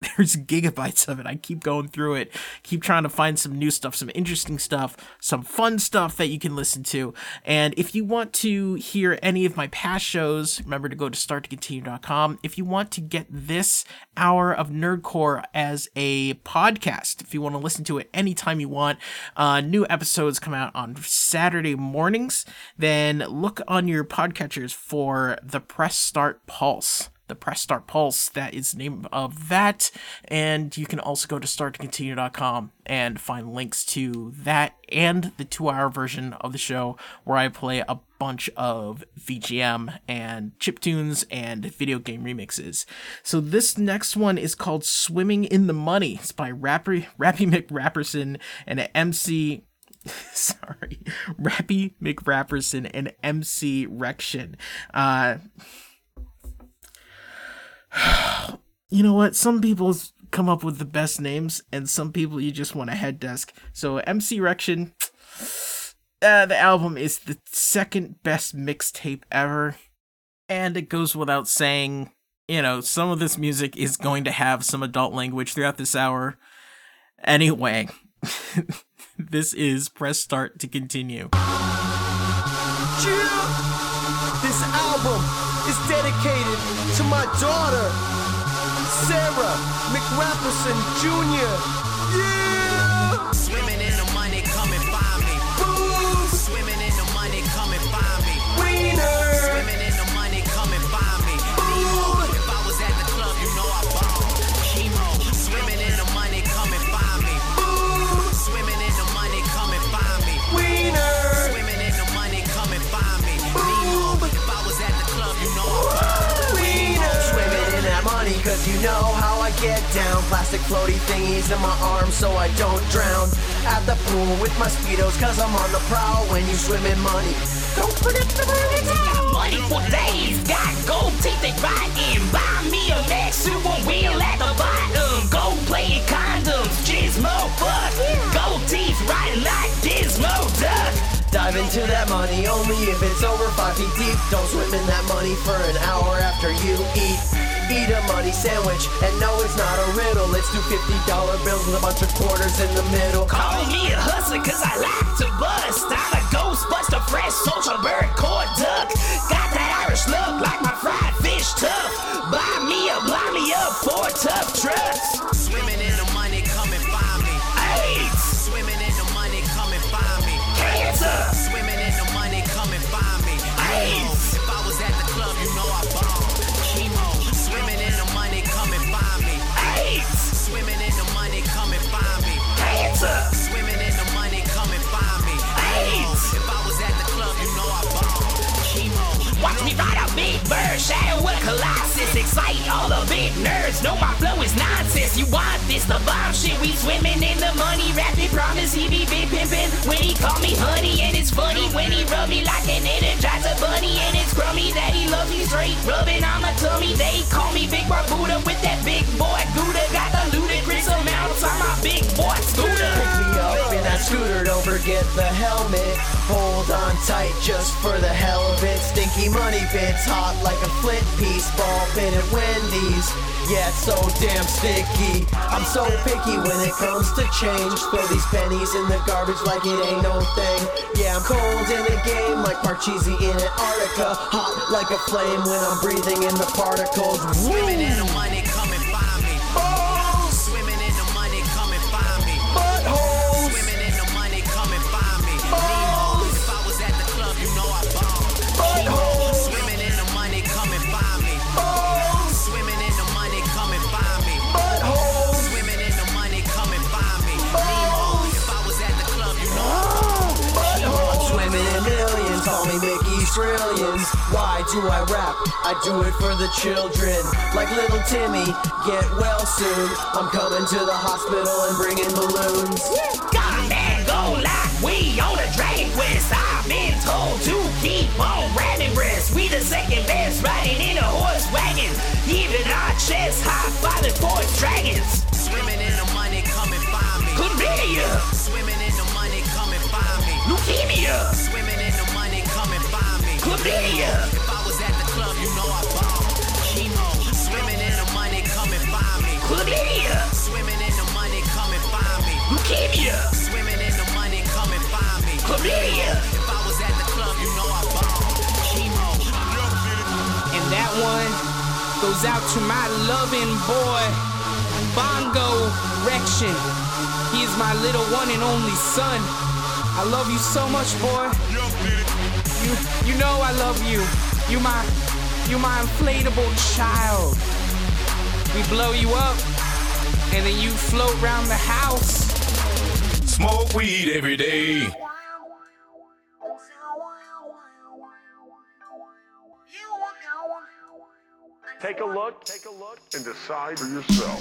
there's gigabytes of it. I keep going through it, keep trying to find some new stuff, some interesting stuff, some fun stuff that you can listen to. And if you want to hear any of my past shows, remember to go to starttocontinue.com. If you want to get this hour of Nerdcore as a podcast, if you want to listen to it anytime you want, uh, new episodes come out on Saturday mornings, then look on your podcatchers for the Press Start Pulse the Press Start Pulse. That is the name of that. And you can also go to starttocontinue.com and find links to that and the two hour version of the show where I play a bunch of VGM and chiptunes and video game remixes. So this next one is called Swimming in the Money. It's by Rapper Rappy McRapperson and MC sorry, Rappy McRapperson and MC Rection. Uh you know what? Some people come up with the best names, and some people you just want a head desk. So MC Rection, uh, the album is the second best mixtape ever, and it goes without saying. You know, some of this music is going to have some adult language throughout this hour. Anyway, this is press start to continue. This album is dedicated to my daughter, Sarah McRapperson Jr. Yeah! Sandwich, and no, it's not a riddle. Let's do $50 bills with a bunch of quarters in the middle. Call me a hustler cause I like to bust. I'm a ghostbuster, fresh social bird, cord duck. Got that Irish look like big bird, shadow with a colossus. Excite all the big nerds. Know my flow is nonsense. You want this, the bomb shit. We swimming in the money. Rapid promise he be big pimpin'. When he call me honey, and it's funny when he rub me like an energizer bunny. And it's crummy that he loves me straight. Rubbing on my tummy. They call me Big Barbuda with that big boy Gouda. Got the ludicrous amounts on my big boy scooter. Pick me up in that scooter, don't forget the helmet. Hold on tight just for the hell of it. Stinky money bits, hot like a flint piece. Ball pin at Wendy's. Yeah, it's so damn sticky. I'm so picky when it comes to change. Throw these pennies in the garbage like it ain't no thing. Yeah, I'm cold in the game like Parcheesi in Antarctica. Hot like a flame when I'm breathing in the particles. Swimming in the money, Trillions. Why do I rap? I do it for the children. Like little Timmy, get well soon. I'm coming to the hospital and bringing balloons. God man, go like we on a dragon quest. I've been told to keep on ramming breasts. We the second best, riding in a horse wagon. Even our chest high fiving force dragons. Swimming in the money, come and find me. Chlamydia, Swimming in the money, come and find me. leukemia, find me. chlamydia, If I was at the club, you know I ball. Chemo. Swimming in the money, come and find me. chlamydia, Swimming in the money, come and find me. leukemia, Swimming in the money, come and find me. chlamydia. If I was at the club, you know I ball. Chemo. And that one goes out to my loving boy, Bongo Rection. He is my little one and only son. I love you so much, boy. You, you know I love you. You my, you my inflatable child. We blow you up, and then you float round the house. Smoke weed every day. Take a look, take a look, and decide for yourself.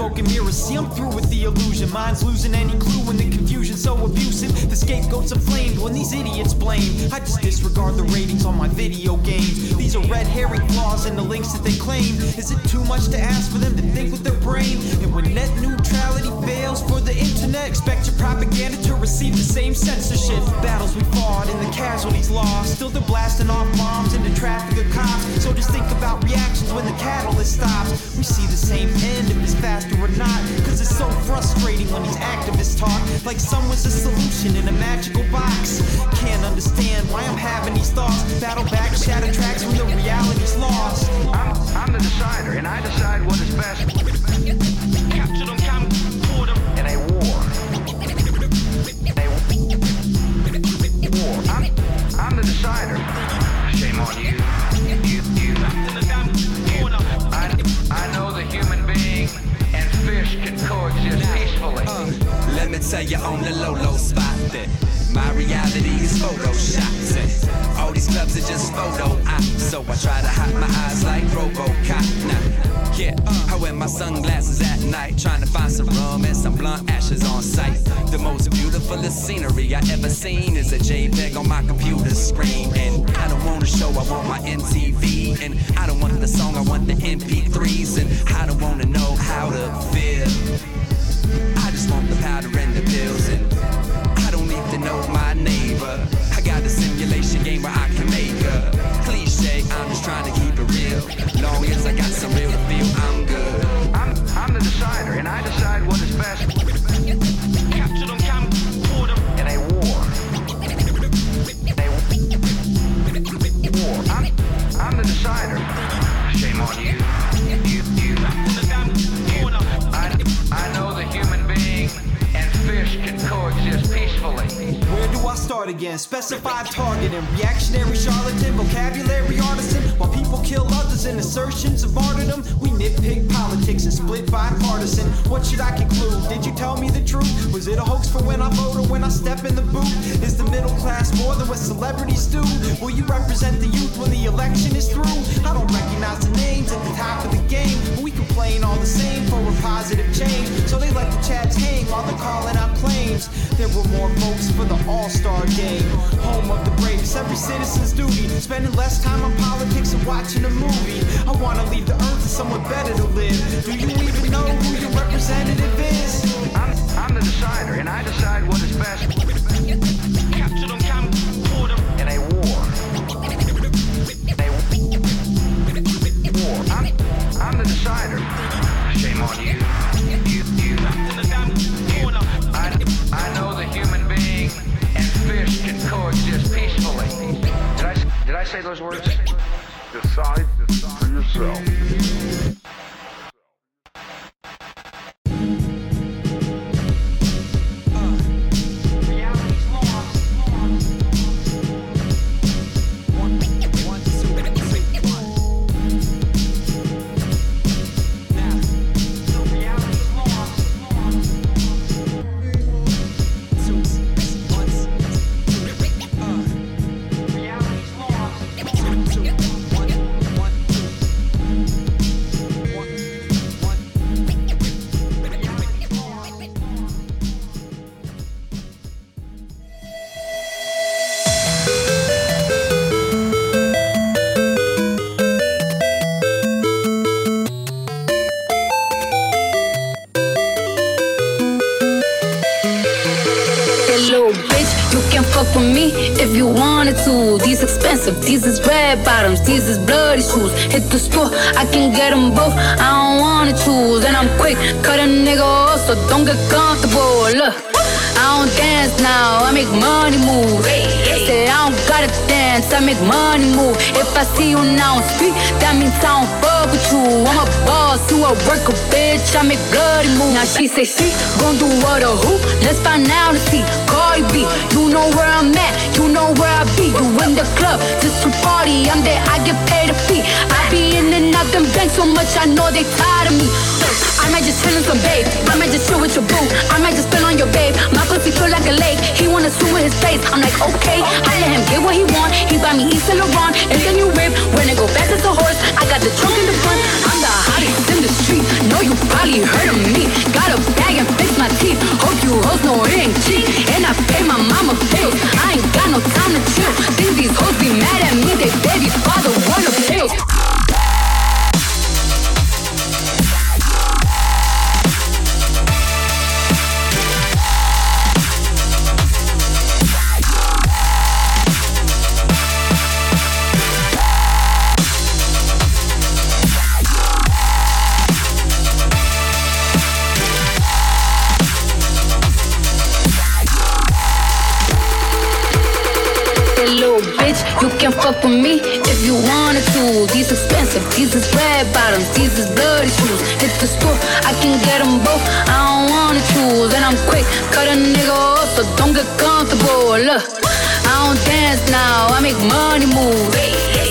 Smoke and mirrors, see I'm through with the illusion. Mind's losing any clue when the confusion's so abusive. The scapegoats inflamed when these idiots blame. I just disregard the ratings on my video games. These are red herring flaws in the links that they claim. Is it too much to ask for them to think with their brain? And when net neutrality fails for the internet, expect your propaganda to receive the same censorship. Battles we fought and the casualties lost. Still they're blasting off bombs into traffic of cops. So just think about reactions when the catalyst stops. We see the same end if it's faster or not. Cause it's so frustrating when these activists talk like someone's a solution in a magical box. Can't understand why I'm having these thoughts. Battle back, shadow tracks when the reality's lost. I'm, I'm the decider, and I decide what is best. Let me tell you on the low low spot that my reality is photoshopped. and All these clubs are just photo ops, so I try to hide my eyes like RoboCop. Now, yeah, uh, I wear my sunglasses at night, trying to find some rum and some blunt ashes on sight. The most beautiful scenery I ever seen is a JPEG on my computer screen, and I don't want a show, I want my MTV, and I don't want the song, I want the MP3s, and I don't want to know how to feel. I just want the powder and I don't need to know my neighbor. I got a simulation game where I can make a cliche. I'm just trying to keep it real. Long as I got some real to feel, I'm good. I'm, I'm the decider, and I decide what is best. Capture them, camcorder. In a war. In a war. I'm, I'm the decider. Again? Specified target and reactionary charlatan, vocabulary artisan. While people kill others in assertions of martyrdom, we nitpick politics and split bipartisan. What should I conclude? Did you tell me the truth? Was it a hoax for when I vote or when I step in the booth? Is the middle class more than what celebrities do? Will you represent the youth when the election is through? I don't recognize the names at the top of the game, but we complain all the same for a positive change. So they let the chads hang while they're calling out claims. There were more votes for the All-Star game, home of the bravest. Every citizen's duty, spending less time on politics and watching a movie. I wanna leave the earth to someone better to live. Do you even know who your representative is? I'm, I'm the decider, and I decide what is best. Say those words? Decide decide for yourself. These is bloody shoes. Hit the store, I can get them both. I don't wanna choose, and I'm quick, cut a nigga off, so don't get comfortable. Look, I don't dance now, I make money move. Say I don't gotta dance, I make money move. If I see you now speak, that means I don't fuck with you. I'm a boss, you a worker, bitch. I make bloody moves. Now she say she gon' do what or who? Let's find out and see. Cardi B, you know where I'm at, you know where I be. You in the club just to party, I'm there, I get paid a fee. I be in and out them banks so much, I know they tired of me. I might just chill in some BAPE, I might just chill with your boo. I might just spill on your babe. My pussy feel like a lake, he wanna swim with his face. I'm like, okay, I let him get what he want. He buy me Yves Saint Laurent, and then you rip. When I go fast as a horse, I got the trunk in the front. I'm the hottest in the street. Know you probably heard of me. Got a bag and fix my teeth. Hope you hoes know it ain't cheap. And I pay my mama bills. I ain't got no time to chill. Think these hoes be mad at me. They baby father wanna pills. The store, I can get them both. I don't wanna choose, and I'm quick, cut a nigga off, so don't get comfortable. Look, I don't dance now, I make money move.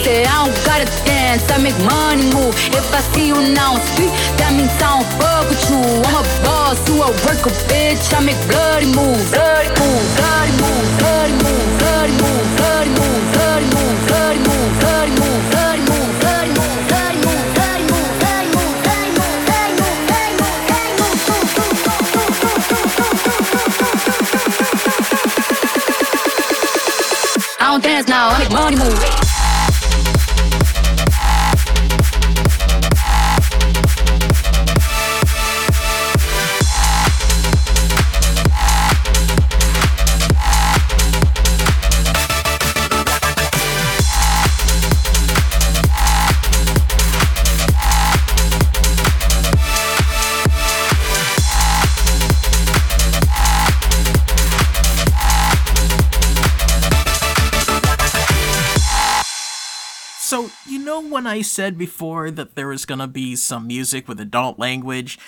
Say I don't gotta dance, I make money move. If I see you now speak, that means I don't fuck with you. I'm a boss, you a worker, bitch. I make bloody moves, bloody moves, bloody moves, bloody moves, bloody moves, now, I make money move. I said before that there was gonna be some music with adult language?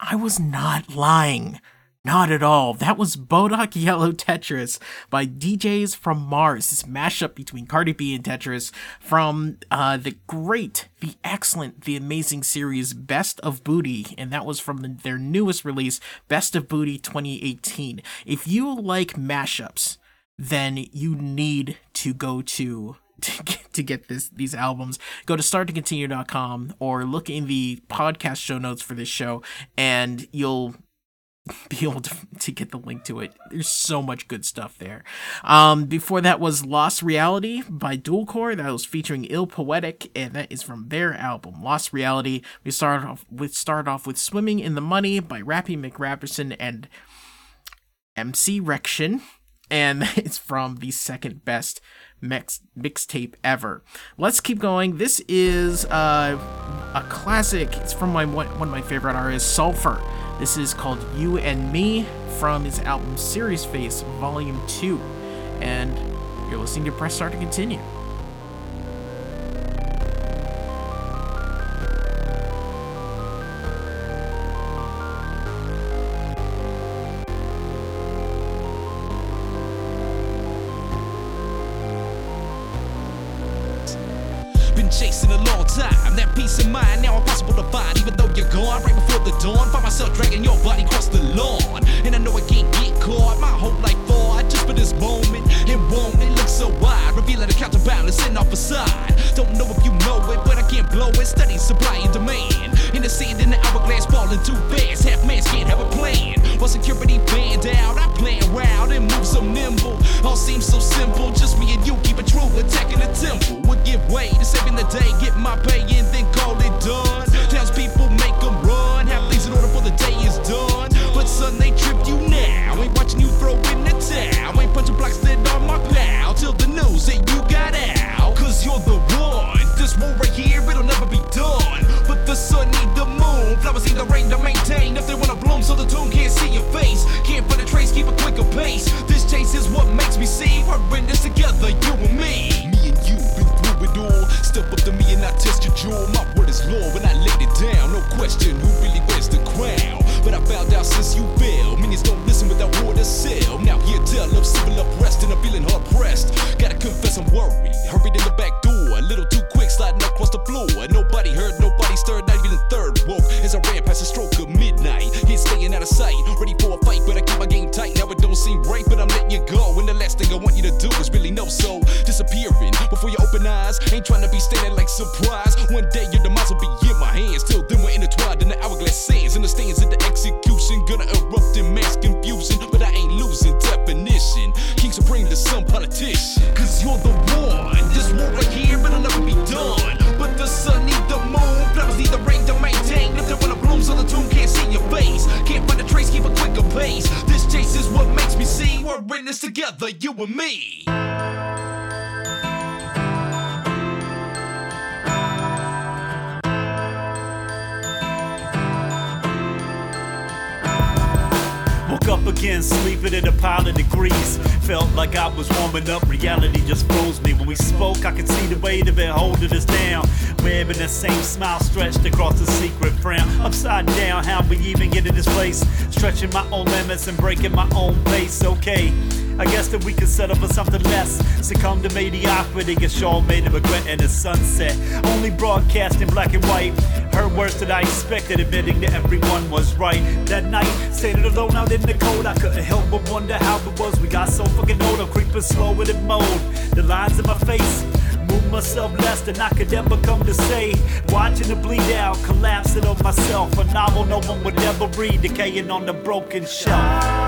I was not lying. Not at all. That was Bodak Yellow Tetris by DJs from Mars. This mashup between Cardi B and Tetris from uh, the great, the excellent, the amazing series Best of Bootie, and that was from the, their newest release, Best of Bootie 2018. If you like mashups, then you need to go to to get, to get this these albums go to starttocontinue.com or look in the podcast show notes for this show and you'll be able to, to get the link to it. There's so much good stuff there. Um before that was lost reality by dualcore that was featuring ill poetic and that is from their album lost reality. We started off with start off with swimming in the money by rappy mcrapperson and mc rection and it's from the second best mix mixtape ever. Let's keep going. This is uh, a classic. It's from my one, of my favorite artists, Sulfur. This is called You and Me from his album Serious Face Volume 2. And you're listening to Press Start to continue. Myself dragging your body across the lawn. And I know I can't get caught. My whole life fought just for this moment. And won't it look so wide? Revealing the counterbalance and off a side. Don't know if you know it, but I can't blow it. Study supply and demand. In the sand in the hourglass, falling too fast. Half mans can't have a plan. While security banned out, I plan wild and move so nimble. All seems so simple. Just me and you keep it true, attacking the temple. Would give way to saving the day, get my pay and then call it done. Ain't punching blocks that on my pal. Till the news that you got out. Cause you're the one. This war right here, it'll never be done. But the sun need the moon. Flowers need the rain to maintain. If they wanna bloom, so the tune can't see your face. Can't find a trace, keep a quicker pace. This chase is what makes me see. We're in this together, you and me. Me and you been through it all. Step up to me and I test your jaw. My word is law when I laid it down. No question who really wears the crown. But I found out since you failed. Minions don't listen without war to sell. Now here tell of civil unrest and I'm feeling hard pressed. Gotta confess I'm worried. Hurried in the back door. A little too quick sliding across the floor. Nobody heard, nobody stirred, not even the third woke. As I ran past the stroke of midnight. Here staying out of sight. Ready for a fight, but I keep my game tight. Now it don't seem right, but I'm letting you go. And the last thing I want you to do is really know so. Pile of degrees. Felt like I was warming up, reality just froze me. When we spoke, I could see the weight of it holding us down. Wearing the same smile stretched across the secret frown. Upside down, how we even get in this place? Stretching my own limits and breaking my own pace, okay. I guess that we could settle for something less. Succumb to mediocrity, get Sean made of regret in the sunset. Only broadcast in black and white. Heard words that I expected, admitting that everyone was right. That night, standing alone out in the cold, I couldn't help but wonder how it was. We got so fucking old, I'm creeping slow with it mold. The lines in my face. Move myself less than I could ever come to say. Watching it bleed out, collapsing on myself. A novel no one would ever read, decaying on the broken shelf.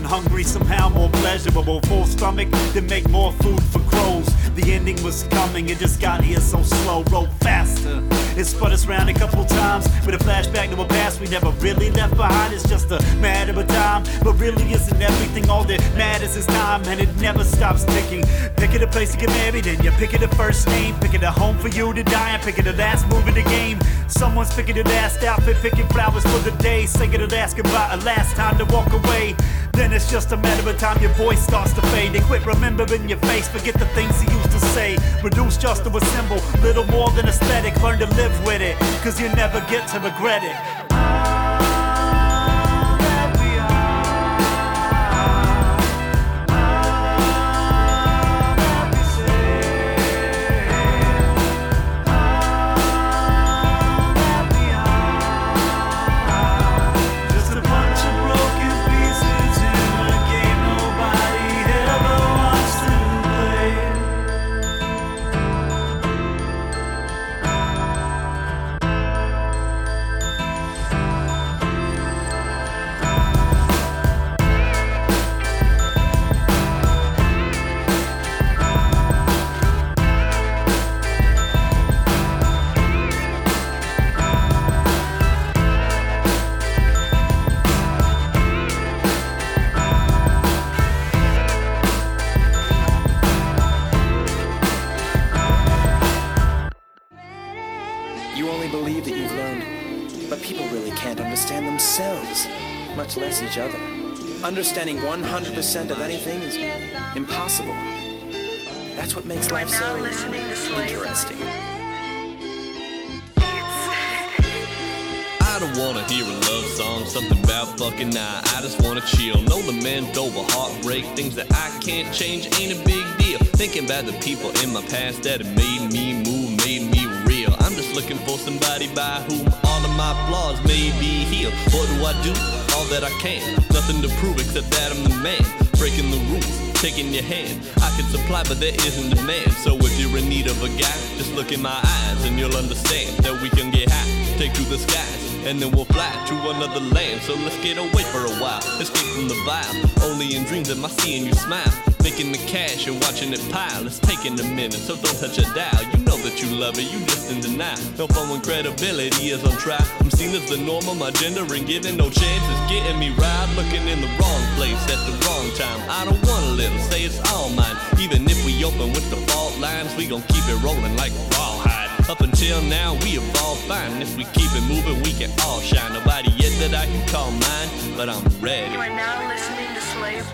Hungry somehow more pleasurable Full stomach, then make more food for crows The ending was coming, it just got here so slow Roll faster, It spun us round a couple times with a flashback to a past we never really left behind. It's just a matter of time, but really isn't everything. All that matters is time, and it never stops ticking. Picking a place to get married, and you're picking a first name, picking a home for you to die, and picking the last move in the game. Someone's picking the last outfit, picking flowers for the day, singing the last goodbye, a last time to walk away. Then it's just a matter of time your voice starts to fade. They quit remembering your face, forget the things you used to say. Reduce just to a symbol, little more than aesthetic. Learn to live with it, cause you never get to regret it. Can't understand themselves, much less each other. Understanding 100% of anything is impossible. That's what makes life so interesting. I don't wanna hear a love song, something about fucking nah. I just wanna chill. No lament over heartbreak, things that I can't change ain't a big deal. Thinking about the people in my past that have made me move, looking for somebody by whom all of my flaws may be healed. What do I do? All that I can. Nothing to prove except that I'm the man. Breaking the rules, taking your hand. I can supply, but there isn't demand. So if you're in need of a guy, just look in my eyes and you'll understand that we can get high, take to the skies. And then we'll fly to another land. So let's get away for a while. Escape from the vibe. Only in dreams am I seeing you smile. Making the cash and watching it pile. It's taking a minute, so don't touch a dial. You know that you love it, you just in denial. No fun when credibility is on trial. I'm seen as the norm normal, my gender and given no chances, getting me right. Looking in the wrong place at the wrong time. I don't want a little, say it's all mine. Even if we open with the fault lines, we gon' keep it rolling like rawhide. Up until now, we have all fine. If we keep it moving, we can all shine. Nobody yet that I can call mine, but I'm ready. You are now listening to Slave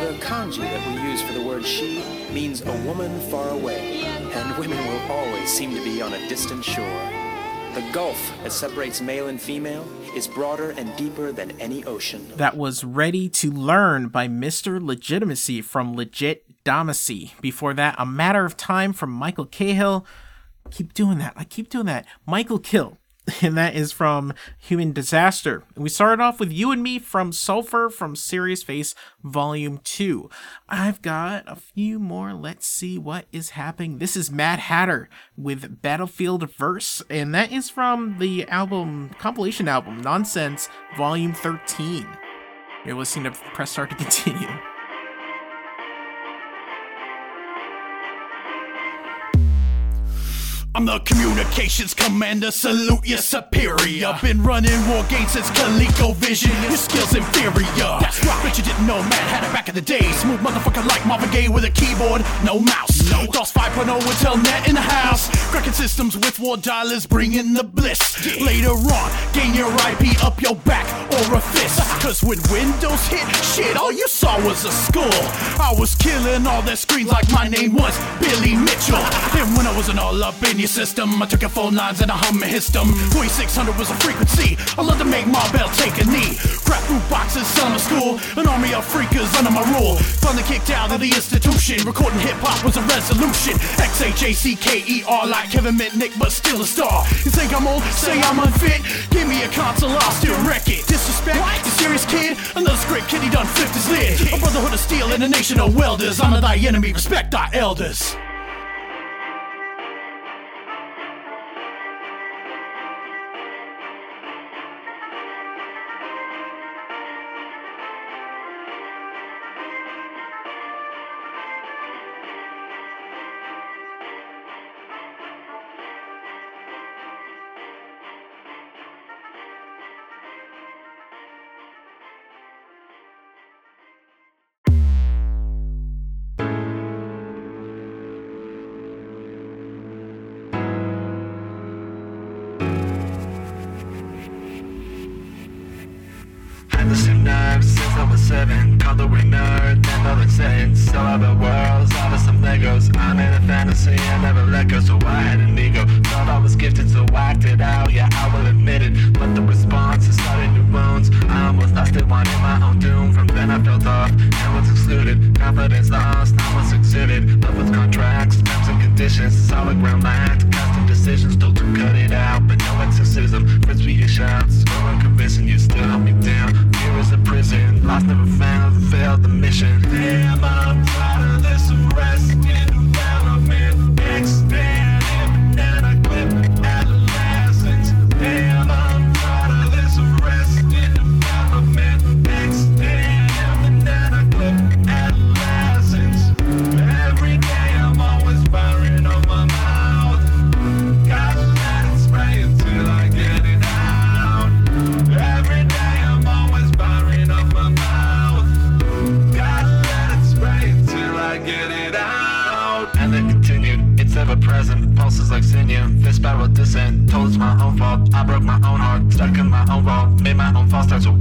The kanji that we use for the word she means a woman far away, and women will always seem to be on a distant shore. The gulf that separates male and female is broader and deeper than any ocean. That was Ready to Learn by Mr. Legitimacy from Legit Domacy. Before that, A Matter of Time from Michael Cahill. Keep doing that. I keep doing that. mikal kHill. And that is from Human Disaster. We started off with You and Me from Sulfur from Serious Face Volume 2. I've got a few more. Let's see what is happening. This is Mad Hatter with Battlefield Verse, and that is from the album, compilation album, Nonsense Volume 13. You're listening to Press Start to continue. I'm the communications commander, salute your superior. Been running war games since ColecoVision, your skills inferior. That's right, bet you didn't know man had it back in the day. Smooth motherfucker like Marvin Gaye with a keyboard, no mouse. No. DOS 5.0 with Telnet in the house. Cracking systems with war dialers, bringing the bliss. Later on, gain your IP up your back or a fist. Uh-huh. Cause when Windows hit, shit, all you saw was a skull. I was killing all their screens like my name was Billy Mitchell. Uh-huh. And when I wasn't all up in your system, I took your phone lines and I hum and hissed them. 4600 was a frequency. I love to make my bell take a knee. Crap boot boxes, summer school. An army of phreakers under my rule. Finally kicked out of the institution. Recording hip hop was a resolution. X H A C K E R like Kevin Mitnick, but still a star. You think I'm old? Say I'm unfit? Give me a console, I'll still wreck it. Disrespect? You serious kid? Another script kid, he done flipped his lid. A brotherhood of steel and a nation of welders. Honor thy enemy, respect thy elders. Seven, coloring nerd, then other sense. Still other worlds, out of some Legos. I'm in a fantasy, I never let go, so I had an ego. Thought I was gifted, so I acted out, yeah, I will admit it. But the response is starting new wounds. I almost lost it, wanting my own doom. From then I felt off, and was excluded. Confidence lost, now was exuded. Love with contracts, terms and conditions, solid ground lacked. Custom decisions, told to cut it out, but no exorcism. Frisbee your shouts, so unconvincing, you still held me down. Is a prison, lost never found, failed the mission. Damn, I'm tired of this arrest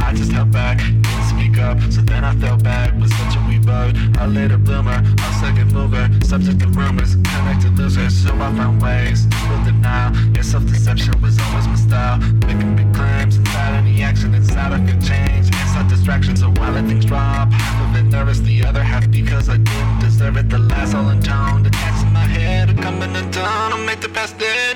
I just held back. Didn't speak up, so then I fell back. Was such a wee bug, a later bloomer, a second mover. Subject of rumors, connected losers, so I found ways to build denial. Yeah, self deception was always my style. Making big claims inside any action, inside I could change. Inside distractions, so I let things drop. Half of it nervous, the other half because I didn't deserve it. The last all intoned, attacks in my head are coming undone. I'll make the past dead.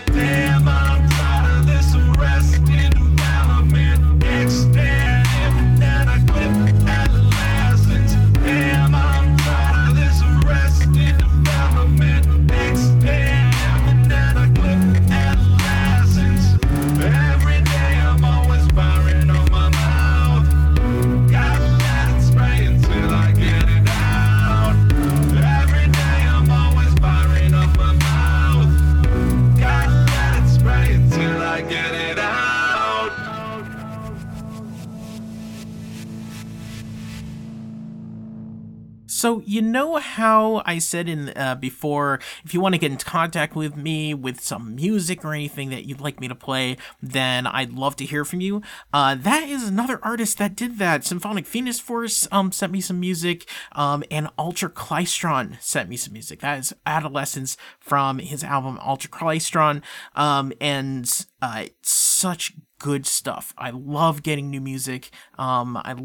You know how I said in uh, before, if you want to get in contact with me with some music or anything that you'd like me to play, then I'd love to hear from you. Uh, that is another artist that did that. Symphonic Phoenix Force um, sent me some music, um, and Ultra Klystron sent me some music. That is Adolescence from his album Ultra Klystron, um, and uh, such good stuff. I love getting new music. Um, I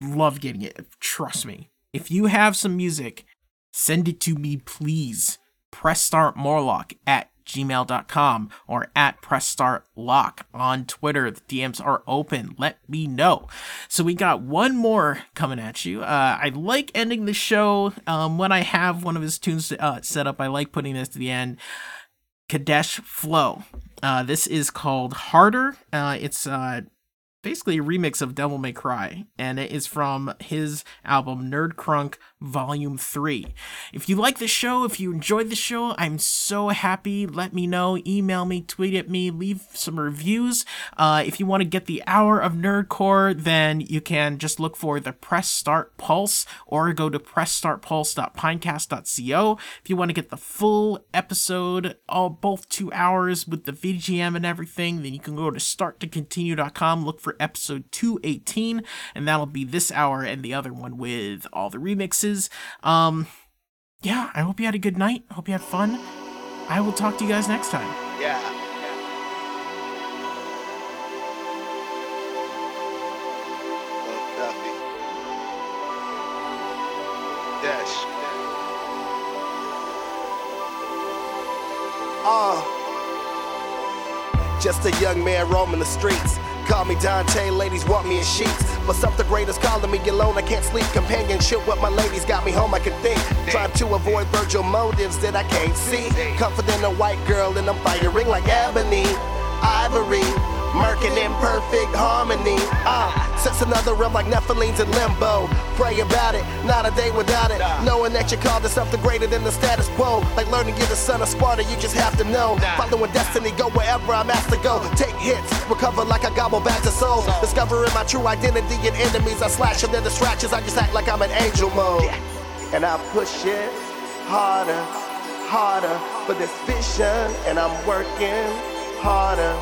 love getting it. Trust me. If you have some music, send it to me, please. Press start Morlock at gmail.com or at press start lock on Twitter. The DMs are open. Let me know. So we got one more coming at you. Uh, I like ending the show um, when I have one of his tunes uh, set up. I like putting this to the end. Kadesh Flow. Uh, this is called Harder. Uh, it's uh, basically a remix of Devil May Cry, and it is from his album Nerd Crunk Volume 3. If you like the show, if you enjoyed the show, I'm so happy. Let me know. Email me, tweet at me, leave some reviews. Uh, if you want to get the hour of Nerdcore, then you can just look for the Press Start Pulse or go to pressstartpulse.pinecast.co. If you want to get the full episode, all both two hours with the VGM and everything, then you can go to starttocontinue.com, look for episode 218, and that'll be this hour and the other one with all the remixes. Um, yeah, I hope you had a good night. Hope you had fun. I will talk to you guys next time. Yeah. Just a young man roaming the streets. Call me Dante, ladies want me in sheets. But something greater's calling me alone, I can't sleep. Companionship with my ladies got me home, I can think. Trying to avoid Vergil motives that I can't see. Comforting a white girl and I'm firing like ebony, ivory. Murking in perfect harmony. Ah, sets another realm like Nephilims in limbo. Pray about it, not a day without it. Knowing that you're called to something greater than the status quo. Like learning you're the son of Sparda, you just have to know. Following destiny, go wherever I'm asked to go. Take hits, recover like I gobble back to souls. Discovering my true identity and enemies. I slash them, their distractions. I just act like I'm in angel mode. And I push it harder, harder for this vision. And I'm working harder,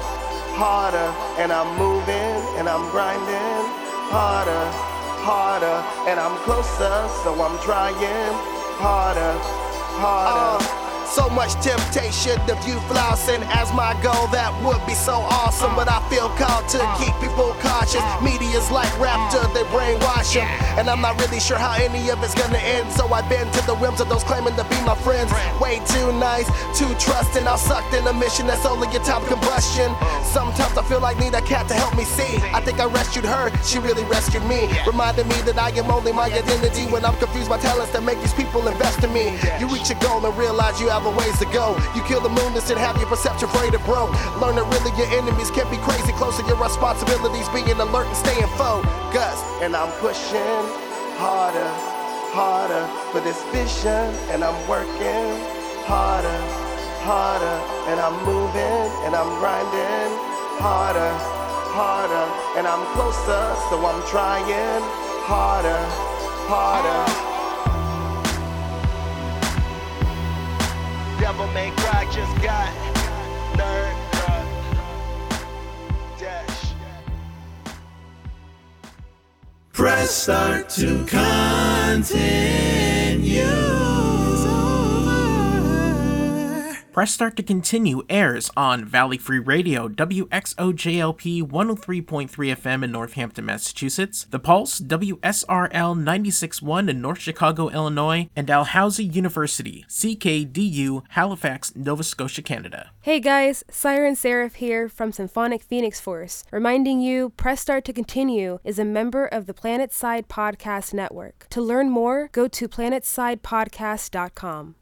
harder. And I'm moving and I'm grinding harder, harder, and I'm closer, so I'm trying harder, harder. Uh, so much temptation to view flossing as my goal. That would be so awesome, but I feel called to keep people cautious. Media's like raptor, they brainwash them. And I'm not really sure how any of it's gonna end. So I bend to the whims of those claiming to be my friends. Way too nice, too trusting. I'm sucked in a mission that's only a top combustion. Sometimes I feel like need a cat to help me see. I think I rescued her, she really rescued me. Reminding me that I am only my identity when I'm confused by talents that make these people invest in me. You reach a goal and realize you have a ways to go. You kill the moon and have your perception afraid of broke. Learn that really your enemies can be crazy close to your responsibilities, being alert and staying focused. And I'm pushing harder, harder for this vision, and I'm working harder, harder, and I'm moving and I'm grinding harder, harder, and I'm closer, so I'm trying harder, harder. Devil May Cry just got nerd. Dash. Press start to continue. Press Start to Continue airs on Valley Free Radio, WXOJLP 103.3 FM in Northampton, Massachusetts, The Pulse, WSRL 96.1 in North Chicago, Illinois, and Dalhousie University, CKDU, Halifax, Nova Scotia, Canada. Hey guys, Siren Seraph here from Symphonic Phoenix Force, reminding you Press Start to Continue is a member of the Planet Side Podcast Network. To learn more, go to planetsidepodcast.com.